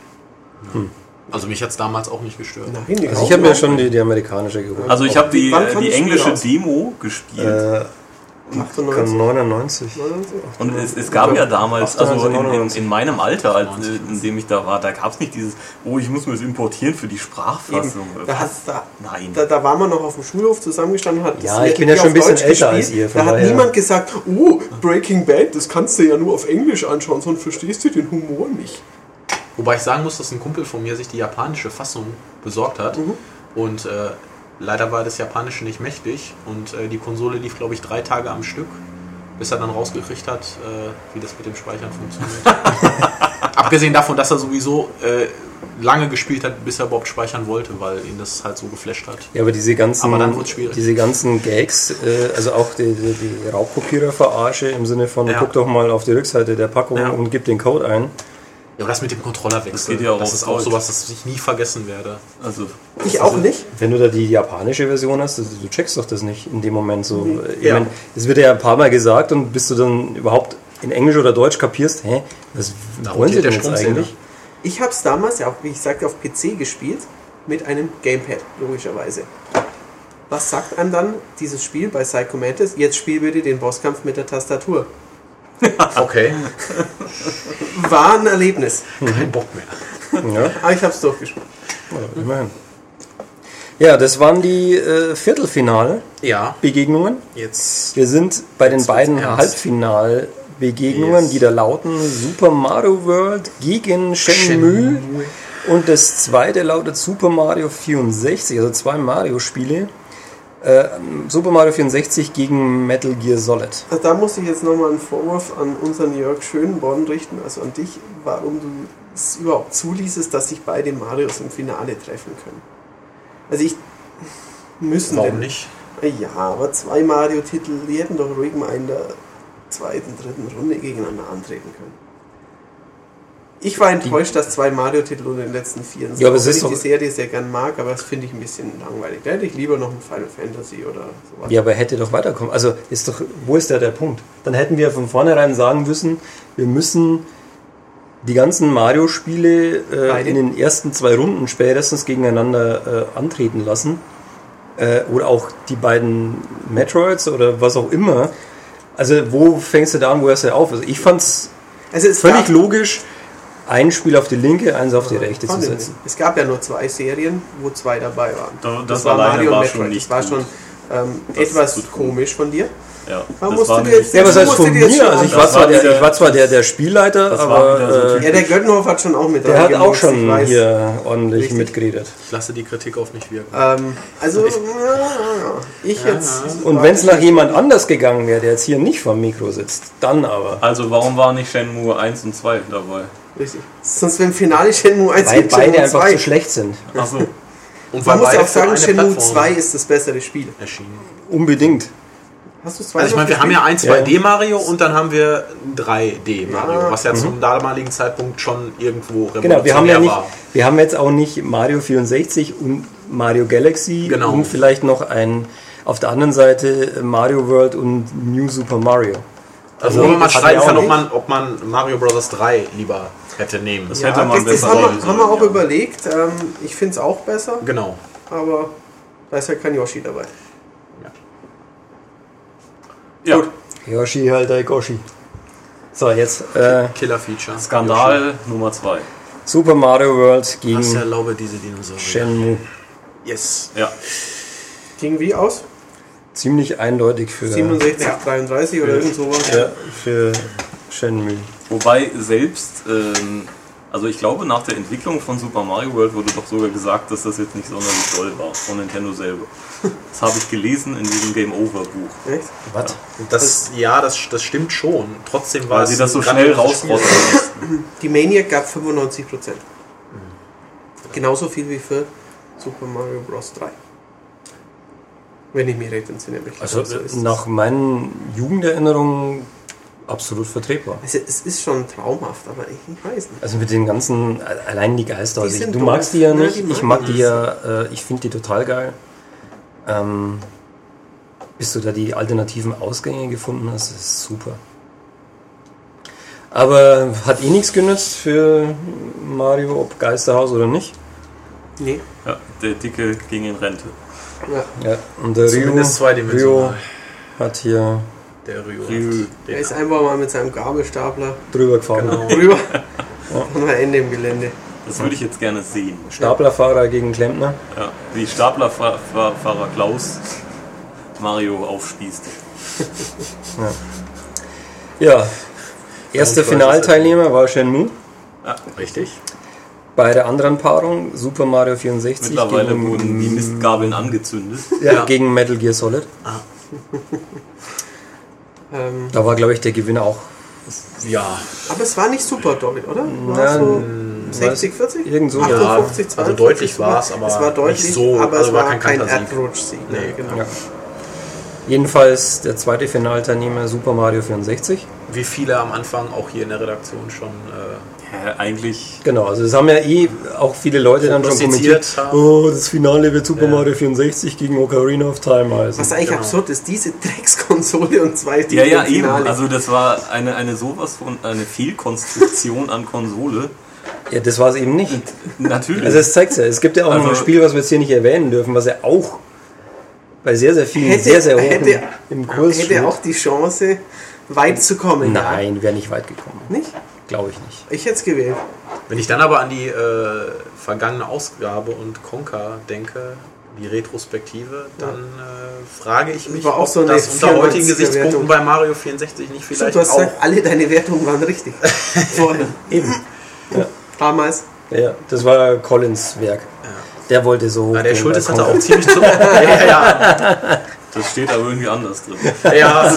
Also mich hat es damals auch nicht gestört. Nein, die Also ich habe mir schon die, die amerikanische geholt. Also ich habe die, äh, die Spiel englische? Demo gespielt. Äh, 98. 99. Und es, es gab ja damals, also in, in, 98. in meinem Alter, als, äh, in dem ich da war, da gab es nicht dieses, oh, ich muss mir das importieren für die Sprachfassung. Da, hat, da, Nein. da, da waren wir noch auf dem Schulhof zusammengestanden und hat Ja, das ich bin ja schon ein bisschen Deutsch älter gespielt. als ihr, Da hat niemand gesagt, oh, Breaking Bad, das kannst du ja nur auf Englisch anschauen, sonst verstehst du den Humor nicht. Wobei ich sagen muss, dass ein Kumpel von mir sich die japanische Fassung besorgt hat. Und äh, leider war das Japanische nicht mächtig. Und äh, die Konsole lief, glaube ich, drei Tage am Stück, bis er dann rausgekriegt hat, äh, wie das mit dem Speichern funktioniert. Abgesehen davon, dass er sowieso äh, lange gespielt hat, bis er überhaupt speichern wollte, weil ihn das halt so geflasht hat. Ja, aber diese ganzen, Aber diese ganzen Gags, äh, also auch die, die, die Raubkopierer-Verarsche im Sinne von, Ja. guck doch mal auf die Rückseite der Packung Ja. und gib den Code ein. Ja, aber das mit dem Controllerwechsel, Das geht ja auch das ist auch sowas, das ich nie vergessen werde. Also, Ich auch nicht. Wenn du da die japanische Version hast, du, du checkst doch das nicht in dem Moment so. Mhm. Ich Ja. mein, es wird ja ein paar Mal gesagt und bis du dann überhaupt in Englisch oder Deutsch kapierst, hä, was Da wollen sie denn jetzt eigentlich? Ich habe es damals, ja, wie ich sagte, auf PC gespielt, mit einem Gamepad, logischerweise. Was sagt einem dann dieses Spiel bei Psycho Mantis? Jetzt spiel bitte den Bosskampf mit der Tastatur. Okay. War ein Erlebnis. Kein Bock mehr. Ja, Aber ich habe es durchgespielt. ja, immerhin. Ja, das waren die äh, Viertelfinalbegegnungen. Ja, jetzt Wir sind bei den beiden. Halbfinalbegegnungen, Yes. die da lauten Super Mario World gegen Shenmue. Und das zweite lautet Super Mario 64, also zwei Mario-Spiele. Äh, Super Mario 64 gegen Metal Gear Solid. Also da muss ich jetzt nochmal einen Vorwurf an unseren Jörg Schönborn richten, also an dich, warum du es überhaupt zuließest, dass sich beide Marios im Finale treffen können. Also ich müssen Warum denn- nicht? Ja, aber zwei Mario-Titel, die hätten doch ruhig mal in der zweiten, dritten Runde gegeneinander antreten können. Ich war enttäuscht, dass zwei Mario-Titel unter den letzten vier sind. Ja, aber es ist ich die Serie sehr gern mag, aber das finde ich ein bisschen langweilig. Da hätte ich lieber noch ein Final Fantasy oder sowas. Ja, aber hätte doch weiterkommen. Also ist doch, wo ist da der Punkt? Dann hätten wir von vornherein sagen müssen, wir müssen die ganzen Mario-Spiele äh, in den ersten zwei Runden spätestens gegeneinander äh, antreten lassen. Äh, oder auch die beiden Metroids oder was auch immer. Also wo fängst du da an, wo hörst du auf? Also ich fand's Also es völlig logisch, ein Spiel auf die linke, eins auf die rechte zu ich setzen. Es gab ja nur zwei Serien, wo zwei dabei waren. Da- das alleine war schon nicht Das war schon ähm, Das etwas komisch von dir. Ja, Warum das musst war du dir jetzt- Ja, was heißt von mir? Also ich war das zwar war der, ich war zwar der, der Spielleiter, Das war wieder so aber äh, Ja, der Göttenhof hat schon auch mit der hat auch ich schon weiß. hier ordentlich Richtig. mitgeredet. Ich lasse die Kritik auf mich wirken. Ähm, also, ja, ich jetzt. Und wenn es nach jemand anders gegangen wäre, der jetzt hier nicht vom Mikro sitzt, dann aber. Also warum war nicht Shenmue 1 und 2 dabei? Richtig. Sonst wäre im Finale Shenmue 1 Weil beide Shenmue einfach 2. zu schlecht sind. Achso, Und Man weil muss beide auch sagen, Shenmue Plattform 2 ist das bessere Spiel. erschienen. Unbedingt. Hast du zwei Also ich meine, wir haben ja ein Ja, ja. 2D Mario und dann haben wir ein 3D Mario, Ja. was ja zum damaligen Zeitpunkt schon irgendwo Genau, wir haben ja nicht, war. wir haben jetzt auch nicht Mario 64 und Mario Galaxy Genau. und vielleicht noch ein auf der anderen Seite Mario World und New Super Mario. Also, Also, wo man mal streiten ja kann, ob man, ob man Mario Bros. 3 lieber hätte nehmen. Das Ja, hätte man das, das besser haben, machen wir, haben wir auch ja. überlegt. Ähm, ich finde es auch besser, Genau. aber da ist ja kein Yoshi dabei. ja. Gut. Yoshi halt Goshi. So, jetzt äh, Killer-Feature. Skandal Nummer 2. Super Mario World gegen Was erlaube diese Dinosaurier? Shenmue. Yes. Ja, Ging wie aus? Ziemlich eindeutig für, 67, 33 oder irgend sowas. ja, für Shenmue. Wobei selbst, ähm, also ich glaube nach der Entwicklung von Super Mario World wurde doch sogar gesagt, dass das jetzt nicht sonderlich toll war von Nintendo selber. Das habe ich gelesen in diesem Game Over Buch. Echt? Was? Das, ja, das, das stimmt schon. Trotzdem war Weil es sie das so schnell mussten. Die Maniac gab 95 Prozent. Genauso viel wie für Super Mario Bros. 3. Wenn ich mich recht entsinne. Also glaube, so ist es. nach meinen Jugenderinnerungen absolut vertretbar. Also, es ist schon traumhaft, aber ich, weiß nicht. Also mit den ganzen, allein die Geister. Die Also ich, du doof. magst die ja Nein, nicht, die ich mag die ja, äh, ich finde die total geil. Ähm, bis du da die alternativen Ausgänge gefunden hast, ist super. Aber hat eh nichts genützt für Mario, ob Geisterhaus oder nicht. Nee. Ja, der Dicke ging in Rente. Ja. Ja, und der Zumindest Ryu zweidimensional. hat hier Der Ryu. Ryu. Er ist einfach mal mit seinem Gabelstapler drüber gefahren. Genau. drüber. Dann war Ende im Gelände. Das würde ich jetzt gerne sehen. Staplerfahrer gegen Klempner. Ja, wie Staplerfahrer Klaus Mario aufspießt. Ja, erster Und Finalteilnehmer war Shenmue. Richtig. Bei der anderen Paarung Super Mario 64 Mittlerweile gegen, wurden die Mistgabeln angezündet. ja, Ja. gegen Metal Gear Solid. Ähm, Da war, glaube ich, der Gewinner auch Ja. aber es war nicht super doll, oder? War Na, so weiß- 60, 40? irgend so. 58, 52 also deutlich sogar. war's, aber es war deutlich, nicht so, aber also es war war kein kein. Erdrutschsieg. Nee, Nee, genau. Ja. Jedenfalls der zweite Finalteilnehmer Super Mario 64. Wie viele am Anfang auch hier in der Redaktion schon äh, Ja, eigentlich Genau, also das haben ja eh auch viele Leute dann schon kommentiert. haben. Oh, das Finale wird Super Ja. Mario 64 gegen Ocarina of Time heißen. Was eigentlich Genau. absurd ist, diese Dreckskonsole und zwei Titel Ja, ja, im eben. Also das war eine, eine sowas von eine Fehlkonstruktion an Konsole. Ja, das war es eben nicht. Natürlich. Also es zeigt ja, es gibt ja auch noch ein Also- Spiel, was wir jetzt hier nicht erwähnen dürfen, was ja auch bei sehr, sehr vielen hätte, sehr, sehr hoch hätte, im Kurs hätte steht. auch die Chance, weit zu kommen. Nein, wäre nicht weit gekommen. Ja? Nicht? Glaube ich nicht. Ich hätte es gewählt. Wenn ich dann aber an die äh, vergangene Ausgabe und Conker denke, die Retrospektive, dann äh, frage ich mich, War auch ob so eine das unter 94er heutigen Gesichtspunkten Wertung. bei Mario 64 nicht Stimmt, vielleicht du hast auch... gesagt, alle deine Wertungen waren richtig. Vorher. Eben. Damals. Ja, das war Collins Werk. Der wollte so. Na, der Schultes hatte auch ziemlich zu. ja, ja, Das steht aber irgendwie anders drin. ja,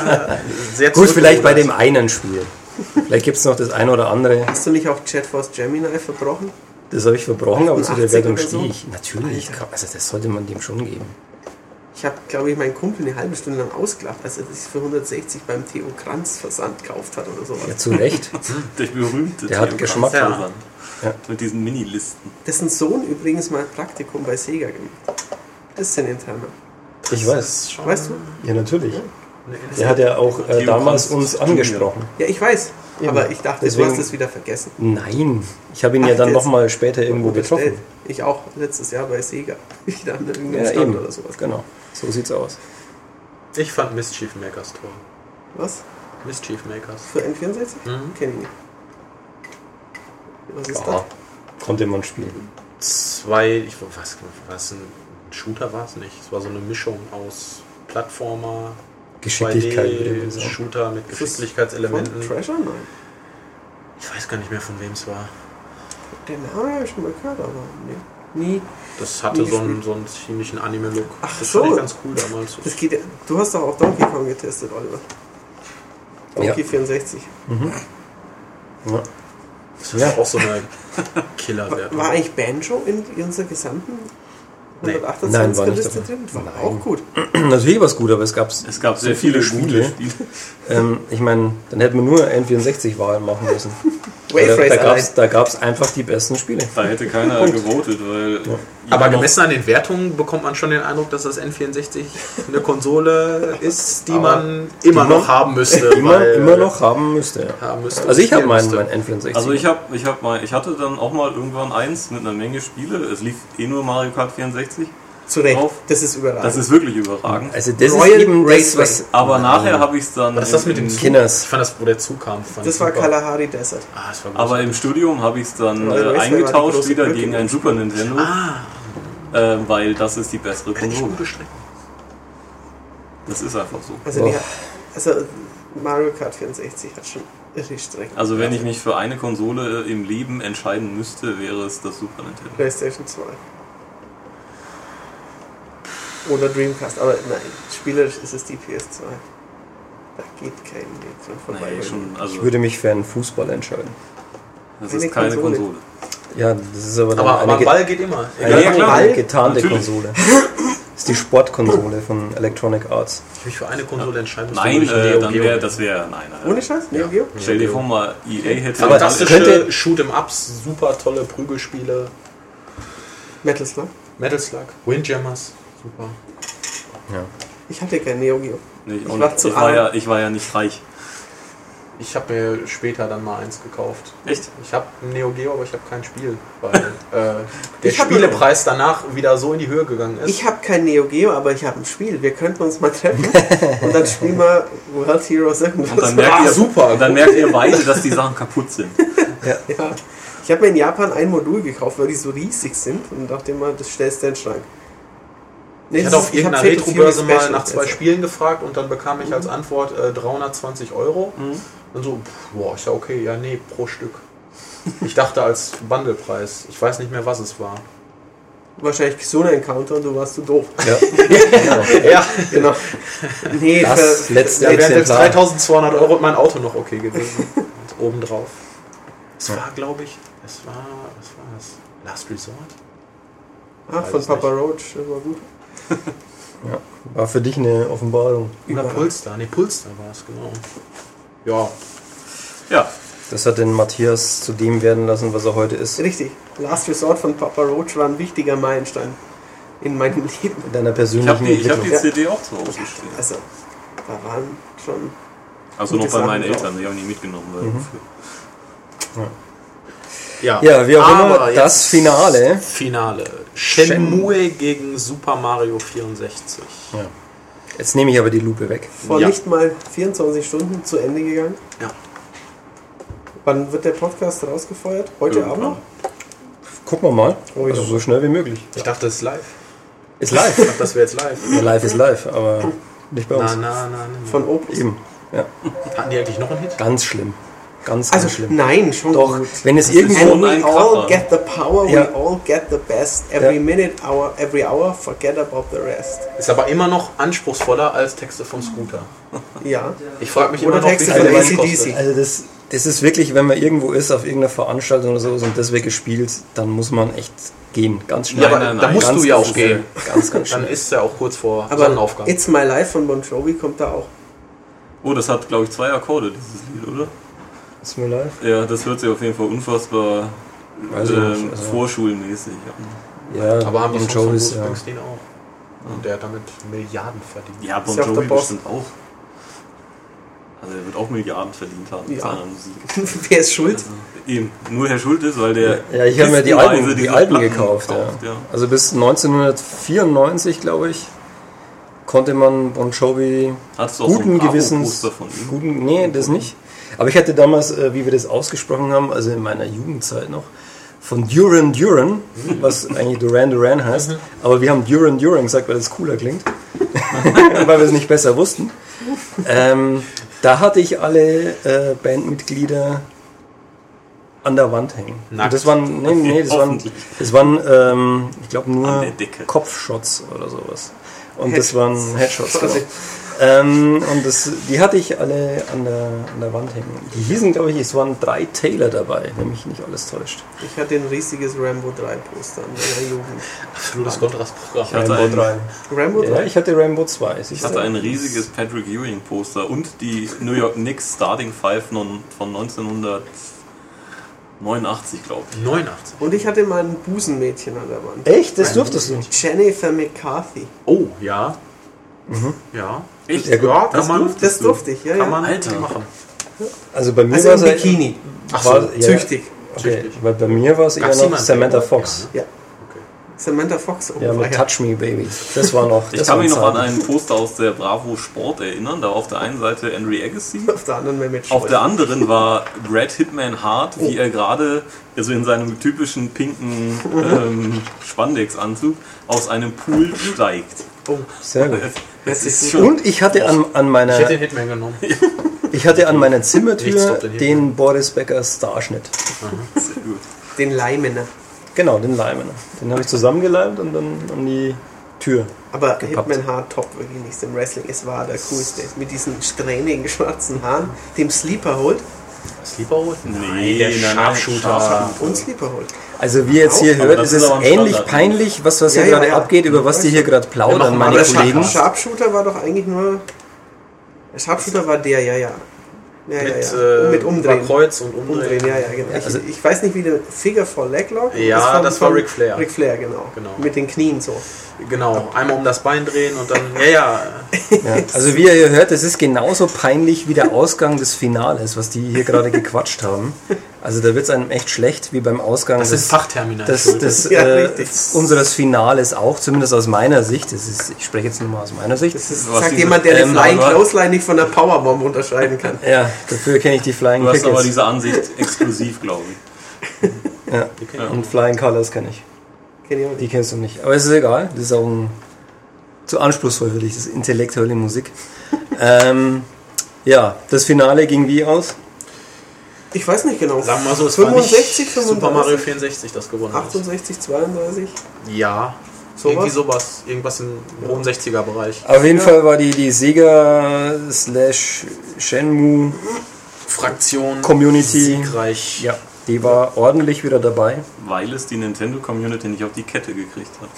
sehr Gut, vielleicht bei dem einen Spiel. Vielleicht gibt es noch das eine oder andere. Hast du nicht auch JetForce Gemini verbrochen? Das habe ich verbrochen, aber zu der 88 Wertung so? stehe ich. Natürlich. Also das sollte man dem schon geben. Ich habe, glaube ich, meinen Kumpel eine halbe Stunde lang ausgelacht, als er sich für 160 beim Theo Kranz Versand gekauft hat oder sowas. Ja, zu Recht. Der berühmte Der hat Theo Geschmack. Kranz Ja. Versand. Ja. Mit diesen Mini-Listen. Dessen Sohn übrigens mal ein Praktikum bei Sega gemacht. Bisschen interner. Ich weiß. Schon Weißt du? Ja, natürlich. eine Der hat ja auch äh, damals uns angesprochen. Ja, ich weiß. Aber ich dachte, Deswegen- du hast es wieder vergessen. Nein, ich habe ihn ja Ach, dann jetzt. nochmal später irgendwo Bestellt. getroffen. Ich auch letztes Jahr bei Sega. Wieder an irgendeinem Ja, Stand eben. oder sowas. Genau, so sieht's aus. Ich fand Mischief Makers toll. Was? Mischief Makers. Für N64? Mhm. Kenn ich nicht. Was ist Ja, konnte man spielen. Zwei, ich was, was ein Shooter war es nicht. Es war so eine Mischung aus Plattformer, Geschicklichkeit, würde ich 2D, sagen. Shooter mit das? Von Geschicklichkeitselementen. Treasure? Nein. Ich weiß gar nicht mehr von wem es war. Den Namen habe ich schon mal gehört, aber nee. Nie. Das hatte Nie so einen, so einen ziemlichen Anime-Look. Ach das so. fand ich ganz cool damals. Das geht ja. Du hast doch auch Donkey Kong getestet, Oliver. Donkey Ja. 64. Ja. Das ist auch so eine Killerwertung. War eigentlich Banjo in unserer gesamten. 128 Nein, war nicht Liste dabei. drin? War Nein. auch gut. Natürlich war es gut, aber es gab Es gab so sehr viele gute Spiele. Ähm, ich meine, dann hätten wir nur N64-Wahlen machen müssen. Wave da Race da allein. gab's, da gab's einfach die besten Spiele. Da hätte keiner gewotet, weil. Aber jeder noch- gemessen an den Wertungen bekommt man schon den Eindruck, dass das N64 eine Konsole ist, die Aber man immer die noch man- haben müsste. Immer, weil- immer noch haben müsste. Ja. haben müsste Also ich habe meinen mein N64. Also ich habe ich hab mal, ich hatte dann auch mal irgendwann eins mit einer Menge Spiele. Es lief eh nur Mario Kart 64. Zu Recht. Drauf. Das ist überragend. Das ist wirklich überragend. also das Royal ist eben das, Raceway. was... Aber Nein. nachher habe ich es dann. Was ist das mit dem Zug? Kinders. Ich fand das, wo der Zug kam. Fand das ich war super. Kalahari Desert. Ah, das war Aber im Studium habe ich es dann äh, eingetauscht wieder Brücke. gegen ein Super Nintendo, Ah, äh, weil das ist die bessere kann ich Konsole. gute Strecken. Das ist einfach so. Also, die, also Mario Kart 64 hat schon Strecken. Also wenn ich mich für eine Konsole im Leben entscheiden müsste, wäre es das Super Nintendo. PlayStation 2. Oder Dreamcast. Aber nein, spielerisch ist es die PS2. Da geht kein Weg dran vorbei. Nee, schon, also Ich würde mich für einen Fußball entscheiden. das Eine ist keine Konsole. Konsole. Ja, das ist aber dann Aber, aber Ball geht immer. eine, Ja, klar. eine getarnte Natürlich. Konsole. Das ist die Sportkonsole von Electronic Arts. Ich mich für eine Konsole entscheiden müsste, Nein, äh, dann wäre das wäre nein. nein. Ohne Scheiß? Neo Geo? Stell dir vor mal, EA hätte Aber Fantastische könnte- Shoot'em-Ups, super tolle Prügelspiele, Metal Slug? Metal Slug, Windjammers, super. Ja. Ich hatte kein Neo Geo. Nee, Ich und war zu ich, war ja, ich war ja nicht reich. Ich habe mir später dann mal eins gekauft. Echt? Ich habe ein Neo Geo, aber ich habe kein Spiel, weil äh, der Ich Spielepreis danach wieder so in die Höhe gegangen ist. Ich habe kein Neo Geo, aber ich habe ein Spiel. Wir könnten uns mal treffen und dann spielen wir World Heroes irgendwas. Und dann merkt, Ah, ihr, super. Und dann merkt ihr beide, dass die Sachen kaputt sind. ja. Ich habe mir in Japan ein Modul gekauft, weil die so riesig sind und dachte immer, das stellst du in den Schrank. Nee, Ich hatte ist- auf irgendeiner Retro-Börse mal nach zwei jetzt. Spielen gefragt und dann bekam ich als Antwort äh, 320 Euro. Mhm. Und so, pff, boah, ich sag okay, ja, nee, pro Stück. Ich dachte als Bundlepreis. Ich weiß nicht mehr, was es war. Wahrscheinlich so ein Encounter und du warst zu doof. Ja. Ja, Genau. Nee, Das für- letzte da wären selbst Exemplar. 3200 Euro und mein Auto noch okay gewesen. und obendrauf. Es war, glaube ich, es war, was war das? Last Resort? Ach, weiß von Papa Roach, das war gut. War für dich eine Offenbarung. Oder. Pulstar? Ne, Pulstar war es, genau. Ja, Ja, Das hat den Matthias zu dem werden lassen, was er heute ist. Richtig. Last Resort von Papa Roach war ein wichtiger Meilenstein in meinem Leben. In deiner ich persönlichen habe die, ich hab die. CD auch zu Hause stehen. Also, da waren schon. Also noch bei meinen Eltern, die haben die mitgenommen. Weil Mhm. für- ja. Ja, wie auch Aber immer, das Finale. Finale. Shenmue gegen Super Mario 64. Jetzt nehme ich aber die Lupe weg. Vor Ja. nicht mal 24 Stunden zu Ende gegangen. Ja. Wann wird der Podcast rausgefeuert? Heute Irgendwann. Abend noch? Gucken wir mal. Oh, ja. Also so schnell wie möglich. Ich dachte, das ist live. Ist live. Ich dachte, das wäre jetzt live. Ja, live ist live, aber nicht bei uns. Na, na, na, na. Von Opus. Eben. Ja, Hatten die eigentlich noch einen Hit? ganz schlimm. Ganz, Also ganz schlimm. nein, schon Doch, gut. wenn es ist irgendwo... And ein we all get the power, Ja. we all get the best. Every Ja. minute, hour, every hour, forget about the rest. Ist aber immer noch anspruchsvoller als Texte von Scooter. Ja. Ich frage mich Oder immer noch, Texte viel von AC/DC. Also das, das ist wirklich, wenn man irgendwo ist, auf irgendeiner Veranstaltung oder so und das wird gespielt, dann muss man echt gehen. Ganz schnell. Ja, aber Nein, nein, da nein, musst ganz, du ja auch gehen. Ganz, ganz Dann schnell. ist es ja auch kurz vor Aber Sonnenaufgang. It's My Life von Bon Jovi kommt da auch. Oh, das hat, glaube ich, zwei Akkorde, dieses Lied, oder? Ist mir live? Ja, das hört sich auf jeden Fall unfassbar ähm, also- vorschulmäßig an. Ja, aber haben die Bon Jovi ist ja. Springsteen auch. Und der hat damit Milliarden verdient. Ja, Bon Ist Jovi bestimmt auch. Also er wird auch Milliarden verdient haben mit Ja. seiner Musik. Wer ist schuld? Also, eben, nur Herr Schultes, weil der Ja, ich habe mir die Alben, die Alben Platten gekauft. Ja. ja. Also bis 1994, glaube ich, konnte man Bon Jovi du guten ein Gewissens. Bravo-Poster von ihm? Guten, nee, das nicht. Aber ich hatte damals, äh, wie wir das ausgesprochen haben, also in meiner Jugendzeit noch, von Duran Duran, was eigentlich Duran Duran heißt. Aber wir haben Duran Duran gesagt, weil das cooler klingt. weil wir es nicht besser wussten. Ähm, da hatte ich alle äh, Bandmitglieder an der Wand hängen. Nackt. Das waren, nee, nee, das waren, das waren ähm, ich glaube, nur. Kopfshots oder sowas. Und Headshots. das waren Headshots. Genau. Ähm, und das, die hatte ich alle an der, an der Wand hängen. Die hießen, glaube ich, es waren drei Taylor dabei, wenn mich nicht alles täuscht. Ich hatte ein riesiges Rambo 3 Poster in meiner Jugend. Absolutes Kontrastprogramm. Ich hatte ein, Rambo 3? Ja, ich hatte Rainbow 2. ich hatte ein riesiges Patrick Ewing Poster und die New York Knicks Starting Five von 1989, glaube ich. 89. Und ich hatte mal ein Busenmädchen an der Wand. Echt? Das durftest du? Jennifer McCarthy. Oh, ja. Ja. Echt? Ja. Ja, Das kann man, durftest Das du? durfte ich, ja, kann ja. man Alter. machen. Also bei mir Also war es Bikini. Ach so, war, ja, Züchtig. Okay, Züchtig. weil bei mir war es eher noch Samantha Fox. Ja. Okay. Samantha Fox. Oh, Ja, mit ja. Touch Me Baby. Das war noch. Ich das kann waren mich noch an Zeiten. ein Poster aus der Bravo Sport erinnern. Da war auf der einen Seite Henry Agassi, Auf der anderen Mehmet auf der anderen war Brad Hitman Hart, wie er gerade, also in seinem typischen pinken ähm, Spandex-Anzug, aus einem Pool steigt. Oh, Sehr gut. Das ist ist schon. Und ich hatte an, an Ich meiner, hätte den Hitman genommen. ich hatte an meiner Nichts Zimmertür den Boris Becker Starschnitt. Sehr gut. den Leimener. Genau, den Leimener. Den habe ich zusammengeleimt und dann an die Tür. Aber Gepappt. Hitman Hart top wirklich nicht im Wrestling. Es war der coolste. Mit diesen strähnigen schwarzen Haaren, dem Sleeper holt Sleeper holt? Nee, der nein, nein, Scharfshooter. Und Sleeper holt. Also wie ihr jetzt hier hört, ist ist es ähnlich Standard. peinlich, was, was Ja, hier ja, gerade ja. abgeht, über was die hier gerade plaudern, meine aber der Kollegen. Sharpshooter war doch eigentlich nur. Der Sharpshooter war der, ja, ja. Ja, Mit, ja, ja. äh, mit Umdrehen. Kreuz und Umdrehen. Umdrehen, ja, ja, genau. Also- ich, ich weiß nicht, wie der Figure for Leglock. Ja, ist von- das war Ric Flair. Ric Flair, genau. Genau. Mit den Knien so. Genau, einmal um das Bein drehen und dann, ja, ja. Ja, also wie ihr hier hört, es ist genauso peinlich wie der Ausgang des Finales, was die hier gerade gequatscht haben. Also da wird es einem echt schlecht, wie beim Ausgang Das des, sind Fachtermina. des, Entschuldigung. des, Ja, äh, unseres Finales auch, zumindest aus meiner Sicht. Das ist, ich spreche jetzt nur mal aus meiner Sicht. Das ist, sagt jemand, der ähm, eine Flying Clothesline nicht von der Powerbomb unterscheiden kann. Ja, dafür kenne ich die Flying Du hast aber Kickers. diese Ansicht exklusiv, glaube ich. Ja. Ja. Und Flying Colors kenne ich. Kenn ich auch Die kennst du nicht. Aber es ist egal. Das ist auch ein, zu anspruchsvoll für dich, das ist intellektuelle Musik. ähm, ja, das Finale ging wie aus? Ich weiß nicht genau. Sagen wir mal so, es war 65, nicht Super Mario 64, das gewonnen hat. 68, 32. Ja, Sowas? irgendwie sowas. Irgendwas im hohen 60er-Bereich. Auf jeden Fall war die, die Sega slash Shenmue Fraktion, Community. siegreich. Ja, die war ordentlich wieder dabei. Weil es die Nintendo Community nicht auf die Kette gekriegt hat.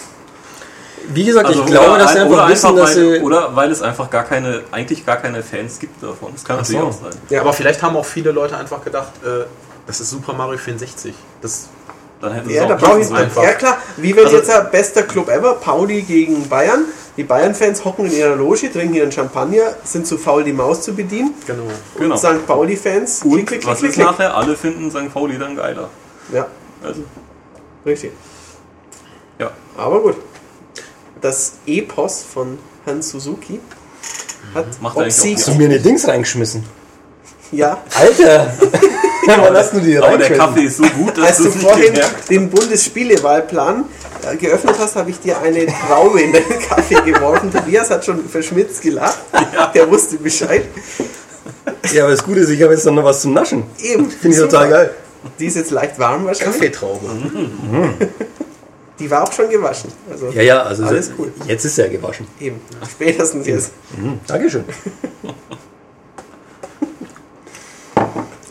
Wie gesagt, Also ich glaube, dass sie ein- einfach oder wissen, dass weil, sie. Oder weil es einfach gar keine, eigentlich gar keine Fans gibt davon. Das kann natürlich so. auch sein. Ja. Aber vielleicht haben auch viele Leute einfach gedacht, äh, das ist Super Mario 64. Das, Dann hätten sie Ja, es da brauche ich einfach. Ja klar, wie wenn Also- jetzt ein bester Club ever, Pauli gegen Bayern. Die Bayern-Fans hocken in ihrer Loge, trinken ihren Champagner, sind zu faul, die Maus zu bedienen. genau. Genau. Und St. Pauli-Fans, Und klick, klick, was klick, ist klick. nachher? Alle finden St. Pauli dann geiler. Ja, Also, richtig. ja. Aber gut. Das Epos von Hans Suzuki hat Macht eigentlich auch obsiegt. Hast du mir eine Dings reingeschmissen? Ja, Alter! Wann hast du die Aber der? Kaffee ist so gut, dass als du vorhin den Bundesspielewahlplan äh, geöffnet hast, habe ich dir eine Traube in deinen Kaffee geworfen. Tobias hat schon verschmitzt gelacht. Der wusste Bescheid. Ja, aber das Gute ist, ich habe jetzt noch was zum Naschen. Eben. Finde ich super. total geil. Die ist jetzt leicht warm wahrscheinlich. Kaffeetraube. Die war auch schon gewaschen. Also Ja, ja, also Alles cool. jetzt ist er gewaschen. eben. Spätestens jetzt. Mhm. Dankeschön.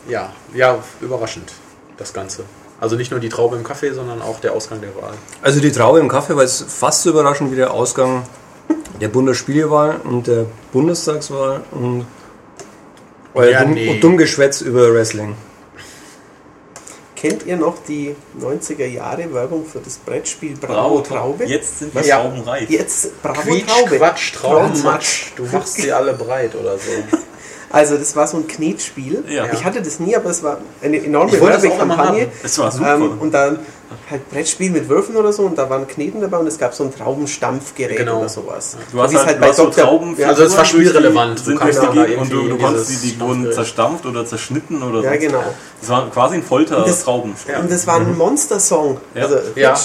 Ja, ja, überraschend, das Ganze. Also nicht nur die Traube im Kaffee, sondern auch der Ausgang der Wahl. Also die Traube im Kaffee war jetzt fast so überraschend wie der Ausgang der Bundesspielewahl und der Bundestagswahl und euer Ja, dumm, nee. und Dummgeschwätz über Wrestling. Kennt ihr noch die 90er Jahre Werbung für das Brettspiel Bravo, Traube? Jetzt sind wir Ja. traubenreif. Jetzt Bravo Quietsch, Traube. Quatsch, Traubenmatsch. Du machst sie alle breit oder so. Also das war so ein Knetspiel. Ja. Ich hatte das nie, aber es war eine enorme Werbekampagne. Es war super. Ähm, und dann halt Brettspiel mit Würfen oder so und da waren Kneten dabei und es gab so ein Traubenstampfgerät Genau. oder sowas. Du hast es halt, du hast so Trauben ja, Also es war spielrelevant. Du Sind kannst durch die da Gegend und du, du konntest die, die wurden zerstampft oder zerschnitten oder ja, so. genau. Das war quasi ein das- Folter-Traubenspiel. Und das war ein Monster-Song. Ja. Also, Ja.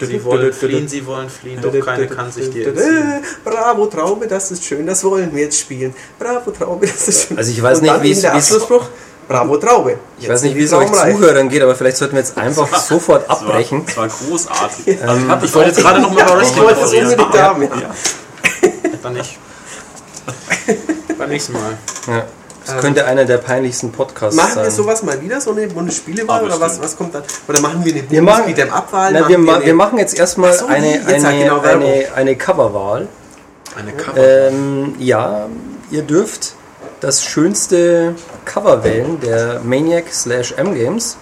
Sie wollen fliehen, sie wollen fliehen, doch keine kann sich dir entziehen. Bravo Traube, das ist schön, das wollen wir jetzt spielen. Bravo Traube, das ist schön. Also ich weiß nicht, wie es- der wie es- Abschlussspruch. Bravo Traube. Ich weiß nicht, wie es euch Zuhörern geht, aber vielleicht sollten wir jetzt einfach sofort Das war, abbrechen. das war großartig. Also hatte Ich wollte jetzt gerade noch mal über ich Wrestling wollte es reden. unbedingt haben. Ja. Ja. Dann nicht. Beim nächsten Mal. Ja. Das könnte einer der peinlichsten Podcasts Machen sein. wir sowas mal wieder, so eine Bundesspielewahl Aber oder was, was kommt dann? Oder machen wir eine machen-? Na, wir, ma wir machen jetzt erstmal so, eine, jetzt eine, genau eine, eine Coverwahl. Eine Cover. Ähm, ja, ihr dürft das schönste Cover wählen, der Maniac slash M-Games.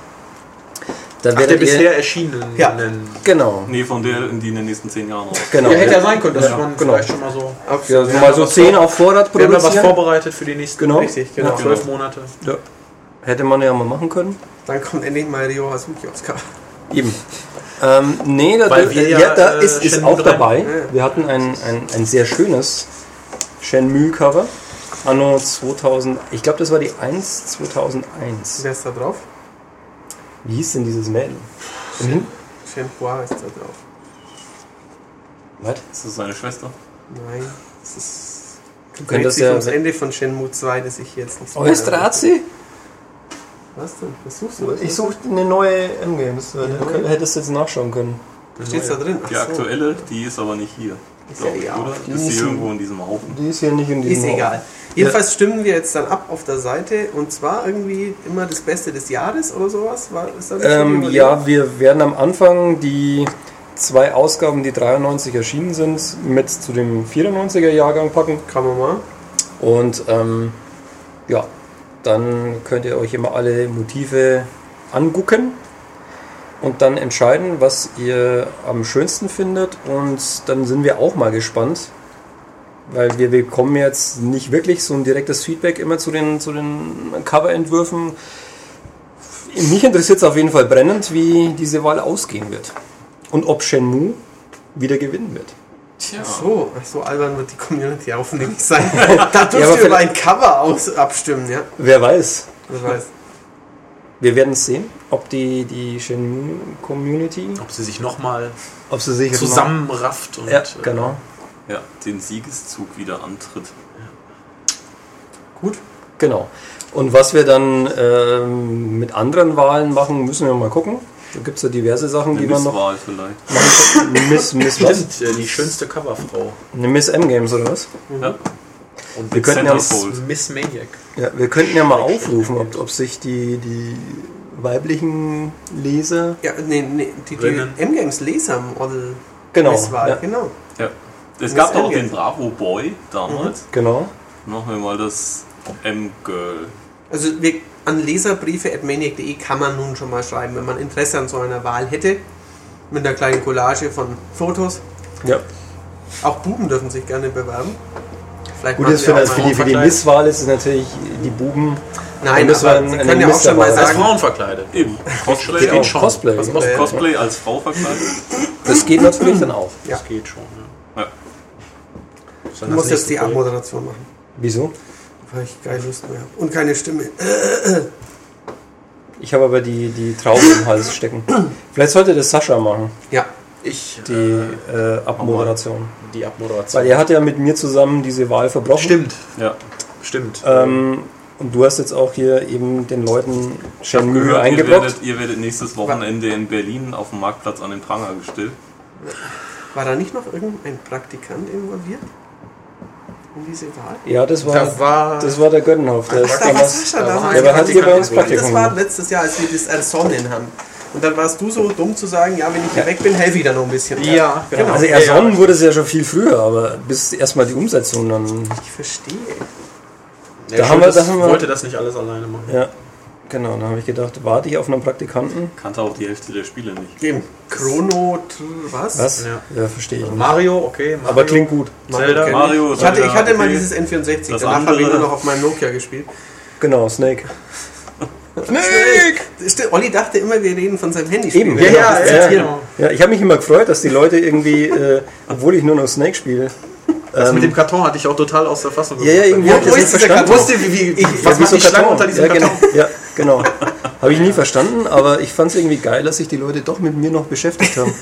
Da Ach, der bisher erschienenen. Ja. genau, Nee, von der, die in den nächsten zehn Jahren raus. genau. Ja, hätte ja sein können, dass Ja, man genau. vielleicht schon mal so. Ja, so Ja, mal so was 10 vor- auf Vorrat Wir haben ja was produzieren. vorbereitet für die nächsten Genau. Richtig, genau. zwölf Monate. Ja. Hätte man ja mal machen können. Dann kommt endlich mal Rio Hazuki Oscar. Eben. Ähm, nee, da, Weil wir ja, ja, da äh, ist, ist auch dabei. Ja. Wir hatten ein, ein, ein sehr schönes Shenmue-Cover. Anno 2000, ich glaube, das war die 1 2001. Wer ist da drauf? Wie hieß denn dieses Mädel? Im Hin- Shenhua ist da drauf. Was? Ist das seine Schwester? Nein, das ist. könnt das sich ja- ums Ende von Shenmue 2, das ich jetzt nicht Oh, ist Drazi? Was denn? Was suchst du? Ich suche eine neue M-Games. Du könnt- hättest jetzt nachschauen können. Was steht's da drin? Ach Die so. aktuelle, die ist aber nicht hier. Ist ja egal. oder? Die Ist sie ist- irgendwo in diesem Haufen? Die ist hier nicht in diesem Ist Raum. egal. Jedenfalls stimmen wir jetzt dann ab auf der Seite und zwar irgendwie immer das Beste des Jahres oder sowas. War, ist da nicht so Ähm, ja, wir werden am Anfang die zwei Ausgaben, die 93 erschienen sind, mit zu dem 94er Jahrgang packen. Kann man mal. Und ähm, ja, dann könnt ihr euch immer alle Motive angucken und dann entscheiden, was ihr am schönsten findet. Und dann sind wir auch mal gespannt, weil wir bekommen jetzt nicht wirklich so ein direktes Feedback immer zu den, zu den Coverentwürfen. Mich interessiert es auf jeden Fall brennend, wie diese Wahl ausgehen wird. Und ob Shenmue wieder gewinnen wird. Tja. Ach so, ach so albern wird die Community nicht sein. da dürft aber ihr über ein Cover aus abstimmen, ja. Wer weiß. Wer weiß. Wir werden es sehen, ob die, die Shenmue-Community, Ob sie sich nochmal ob sie sich zusammenrafft und Ja, äh, genau. Ja, den Siegeszug wieder antritt. Gut. Genau. Und was wir dann ähm, mit anderen Wahlen machen, müssen wir mal gucken. Da gibt es ja diverse Sachen, Eine die man noch Misswahl vielleicht. Miss, Miss was? Stimmt, äh, die schönste Coverfrau. Eine Miss M-Games oder was? Ja. Und Wir könnten ja. Miss Maniac. ja, wir könnten ja mal aufrufen, ob, ob sich die, die weiblichen Leser. Ja, nee, nee, die, die. M-Games Leser Model Genau. Misswahl, Ja, genau. Ja. Es gab doch auch den Bravo Boy damals. genau. Machen wir mal das M-Girl. Also wir, an leserbriefe at maniac.de kann man nun schon mal schreiben, wenn man Interesse an so einer Wahl hätte. Mit einer kleinen Collage von Fotos. Ja. Auch Buben dürfen sich gerne bewerben. Vielleicht Gut ist für, das, für, die, für die. Misswahl ist es natürlich die Buben. Nein, einen- Sie einen können ja auch schon mal Mister Als sagen, Frauen verkleidet. Eben. Cosplay. Geht auch. schon. Cosplay. Was Cos Ja. Cosplay als Frau verkleidet. Das geht natürlich dann auch. Ja. Das geht schon. Ja. Ja. Du das musst jetzt die. Abmoderation machen. Wieso? Weil ich keine Lust mehr habe. Und keine Stimme. Ich habe aber die, die Traube im Hals stecken. Vielleicht sollte das Sascha machen, Ja, Ich, die äh, äh, Abmoderation. die Abmoderation. Weil er hat ja mit mir zusammen diese Wahl verbrochen. Stimmt. Ja. Stimmt. Ähm, und du hast jetzt auch hier eben den Leuten ihr eingeblockt. werdet, ihr werdet nächstes Wochenende in Berlin auf dem Marktplatz an den Pranger gestellt. War da nicht noch irgendein Praktikant involviert? In diese Wahl? Ja, das war, Da war- das war der Göttenhoff. Der, ist Da war da war damals. der war halt hier bei uns Praktikant. Praktikum Das war letztes Jahr, als wir das ersonnen haben. Und dann warst du so dumm zu sagen, ja, wenn ich hier weg bin, helfe ich da noch ein bisschen. Ja, genau. Also Ja, ersonnen ja. wurde es ja schon viel früher, aber bis erstmal die Umsetzung dann. Ich verstehe. Der Da haben wir- da haben wir- wollte das nicht alles alleine machen. Ja, genau. Dann habe ich gedacht, warte ich auf einen Praktikanten. Kannte auch die Hälfte der Spiele nicht. Eben. Chrono, Tr- was? Was? Ja. Ja, verstehe ich nicht. Mario, okay. Mario. Aber klingt gut. Zelda. kenn Mario, ich. Hatte, ich hatte mal okay. dieses N64, Das danach habe ich nur noch auf meinem Nokia gespielt. Genau, Snake. Stimmt, Olli dachte immer, wir reden von seinem Handy. Eben, Ja, ja, ja, ja, ja. ja, ich habe mich immer gefreut, dass die Leute irgendwie, äh, obwohl ich nur noch Snake spiele, Das ähm, mit dem Karton hatte ich auch total aus der Fassung Ja, ja, irgendwie Wo- ich ist dieser verstanden. Karton? Wusste, wie, wie, Ja, was die so Schlange Karton. unter diesem ja, Karton? Genau. Ja, genau. Habe ich nie verstanden, aber ich fand es irgendwie geil, dass sich die Leute doch mit mir noch beschäftigt haben,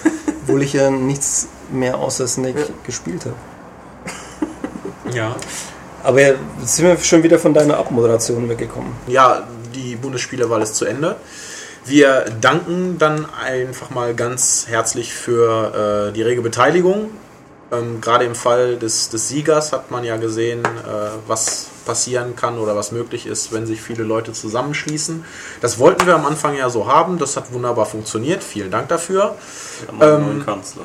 obwohl ich ja nichts mehr außer Snake gespielt habe. Ja. Aber jetzt sind wir schon wieder von deiner Abmoderation weggekommen. ja, die Bundesspielewahl ist zu Ende. Wir danken dann einfach mal ganz herzlich für äh, die rege Beteiligung. Ähm, Gerade im Fall des, des Siegers hat man ja gesehen, äh, was passieren kann oder was möglich ist, wenn sich viele Leute zusammenschließen. Das wollten wir am Anfang ja so haben. Das hat wunderbar funktioniert. Vielen Dank dafür. Wir haben einen Ähm, neuen Kanzler.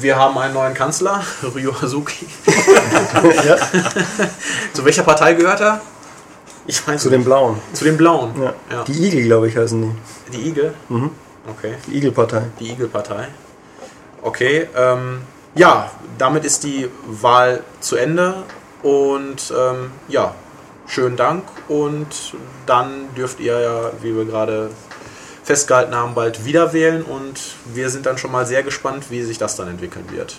Wir haben einen neuen Kanzler, Ryo Hazuki. Ja, Zu welcher Partei gehört er? Ich weiß zu den Blauen. Zu den Blauen. Ja. Ja. Die Igel, glaube ich, heißen die. Die Igel? Mhm. Okay. Die Igelpartei. Die Igelpartei. Okay. Ähm, ja, damit ist die Wahl zu Ende. Und ähm, ja, schönen Dank. Und dann dürft ihr ja, wie wir gerade festgehalten haben, bald wieder wählen. Und wir sind dann schon mal sehr gespannt, wie sich das dann entwickeln wird.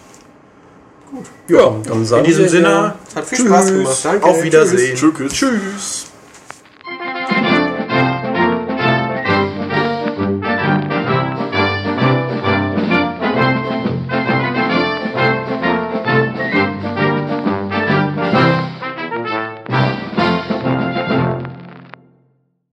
Ja, dann sagen In diesem Sinne, Hat viel Spaß gemacht. Danke. auf Wiedersehen. Tschüss. Tschüss.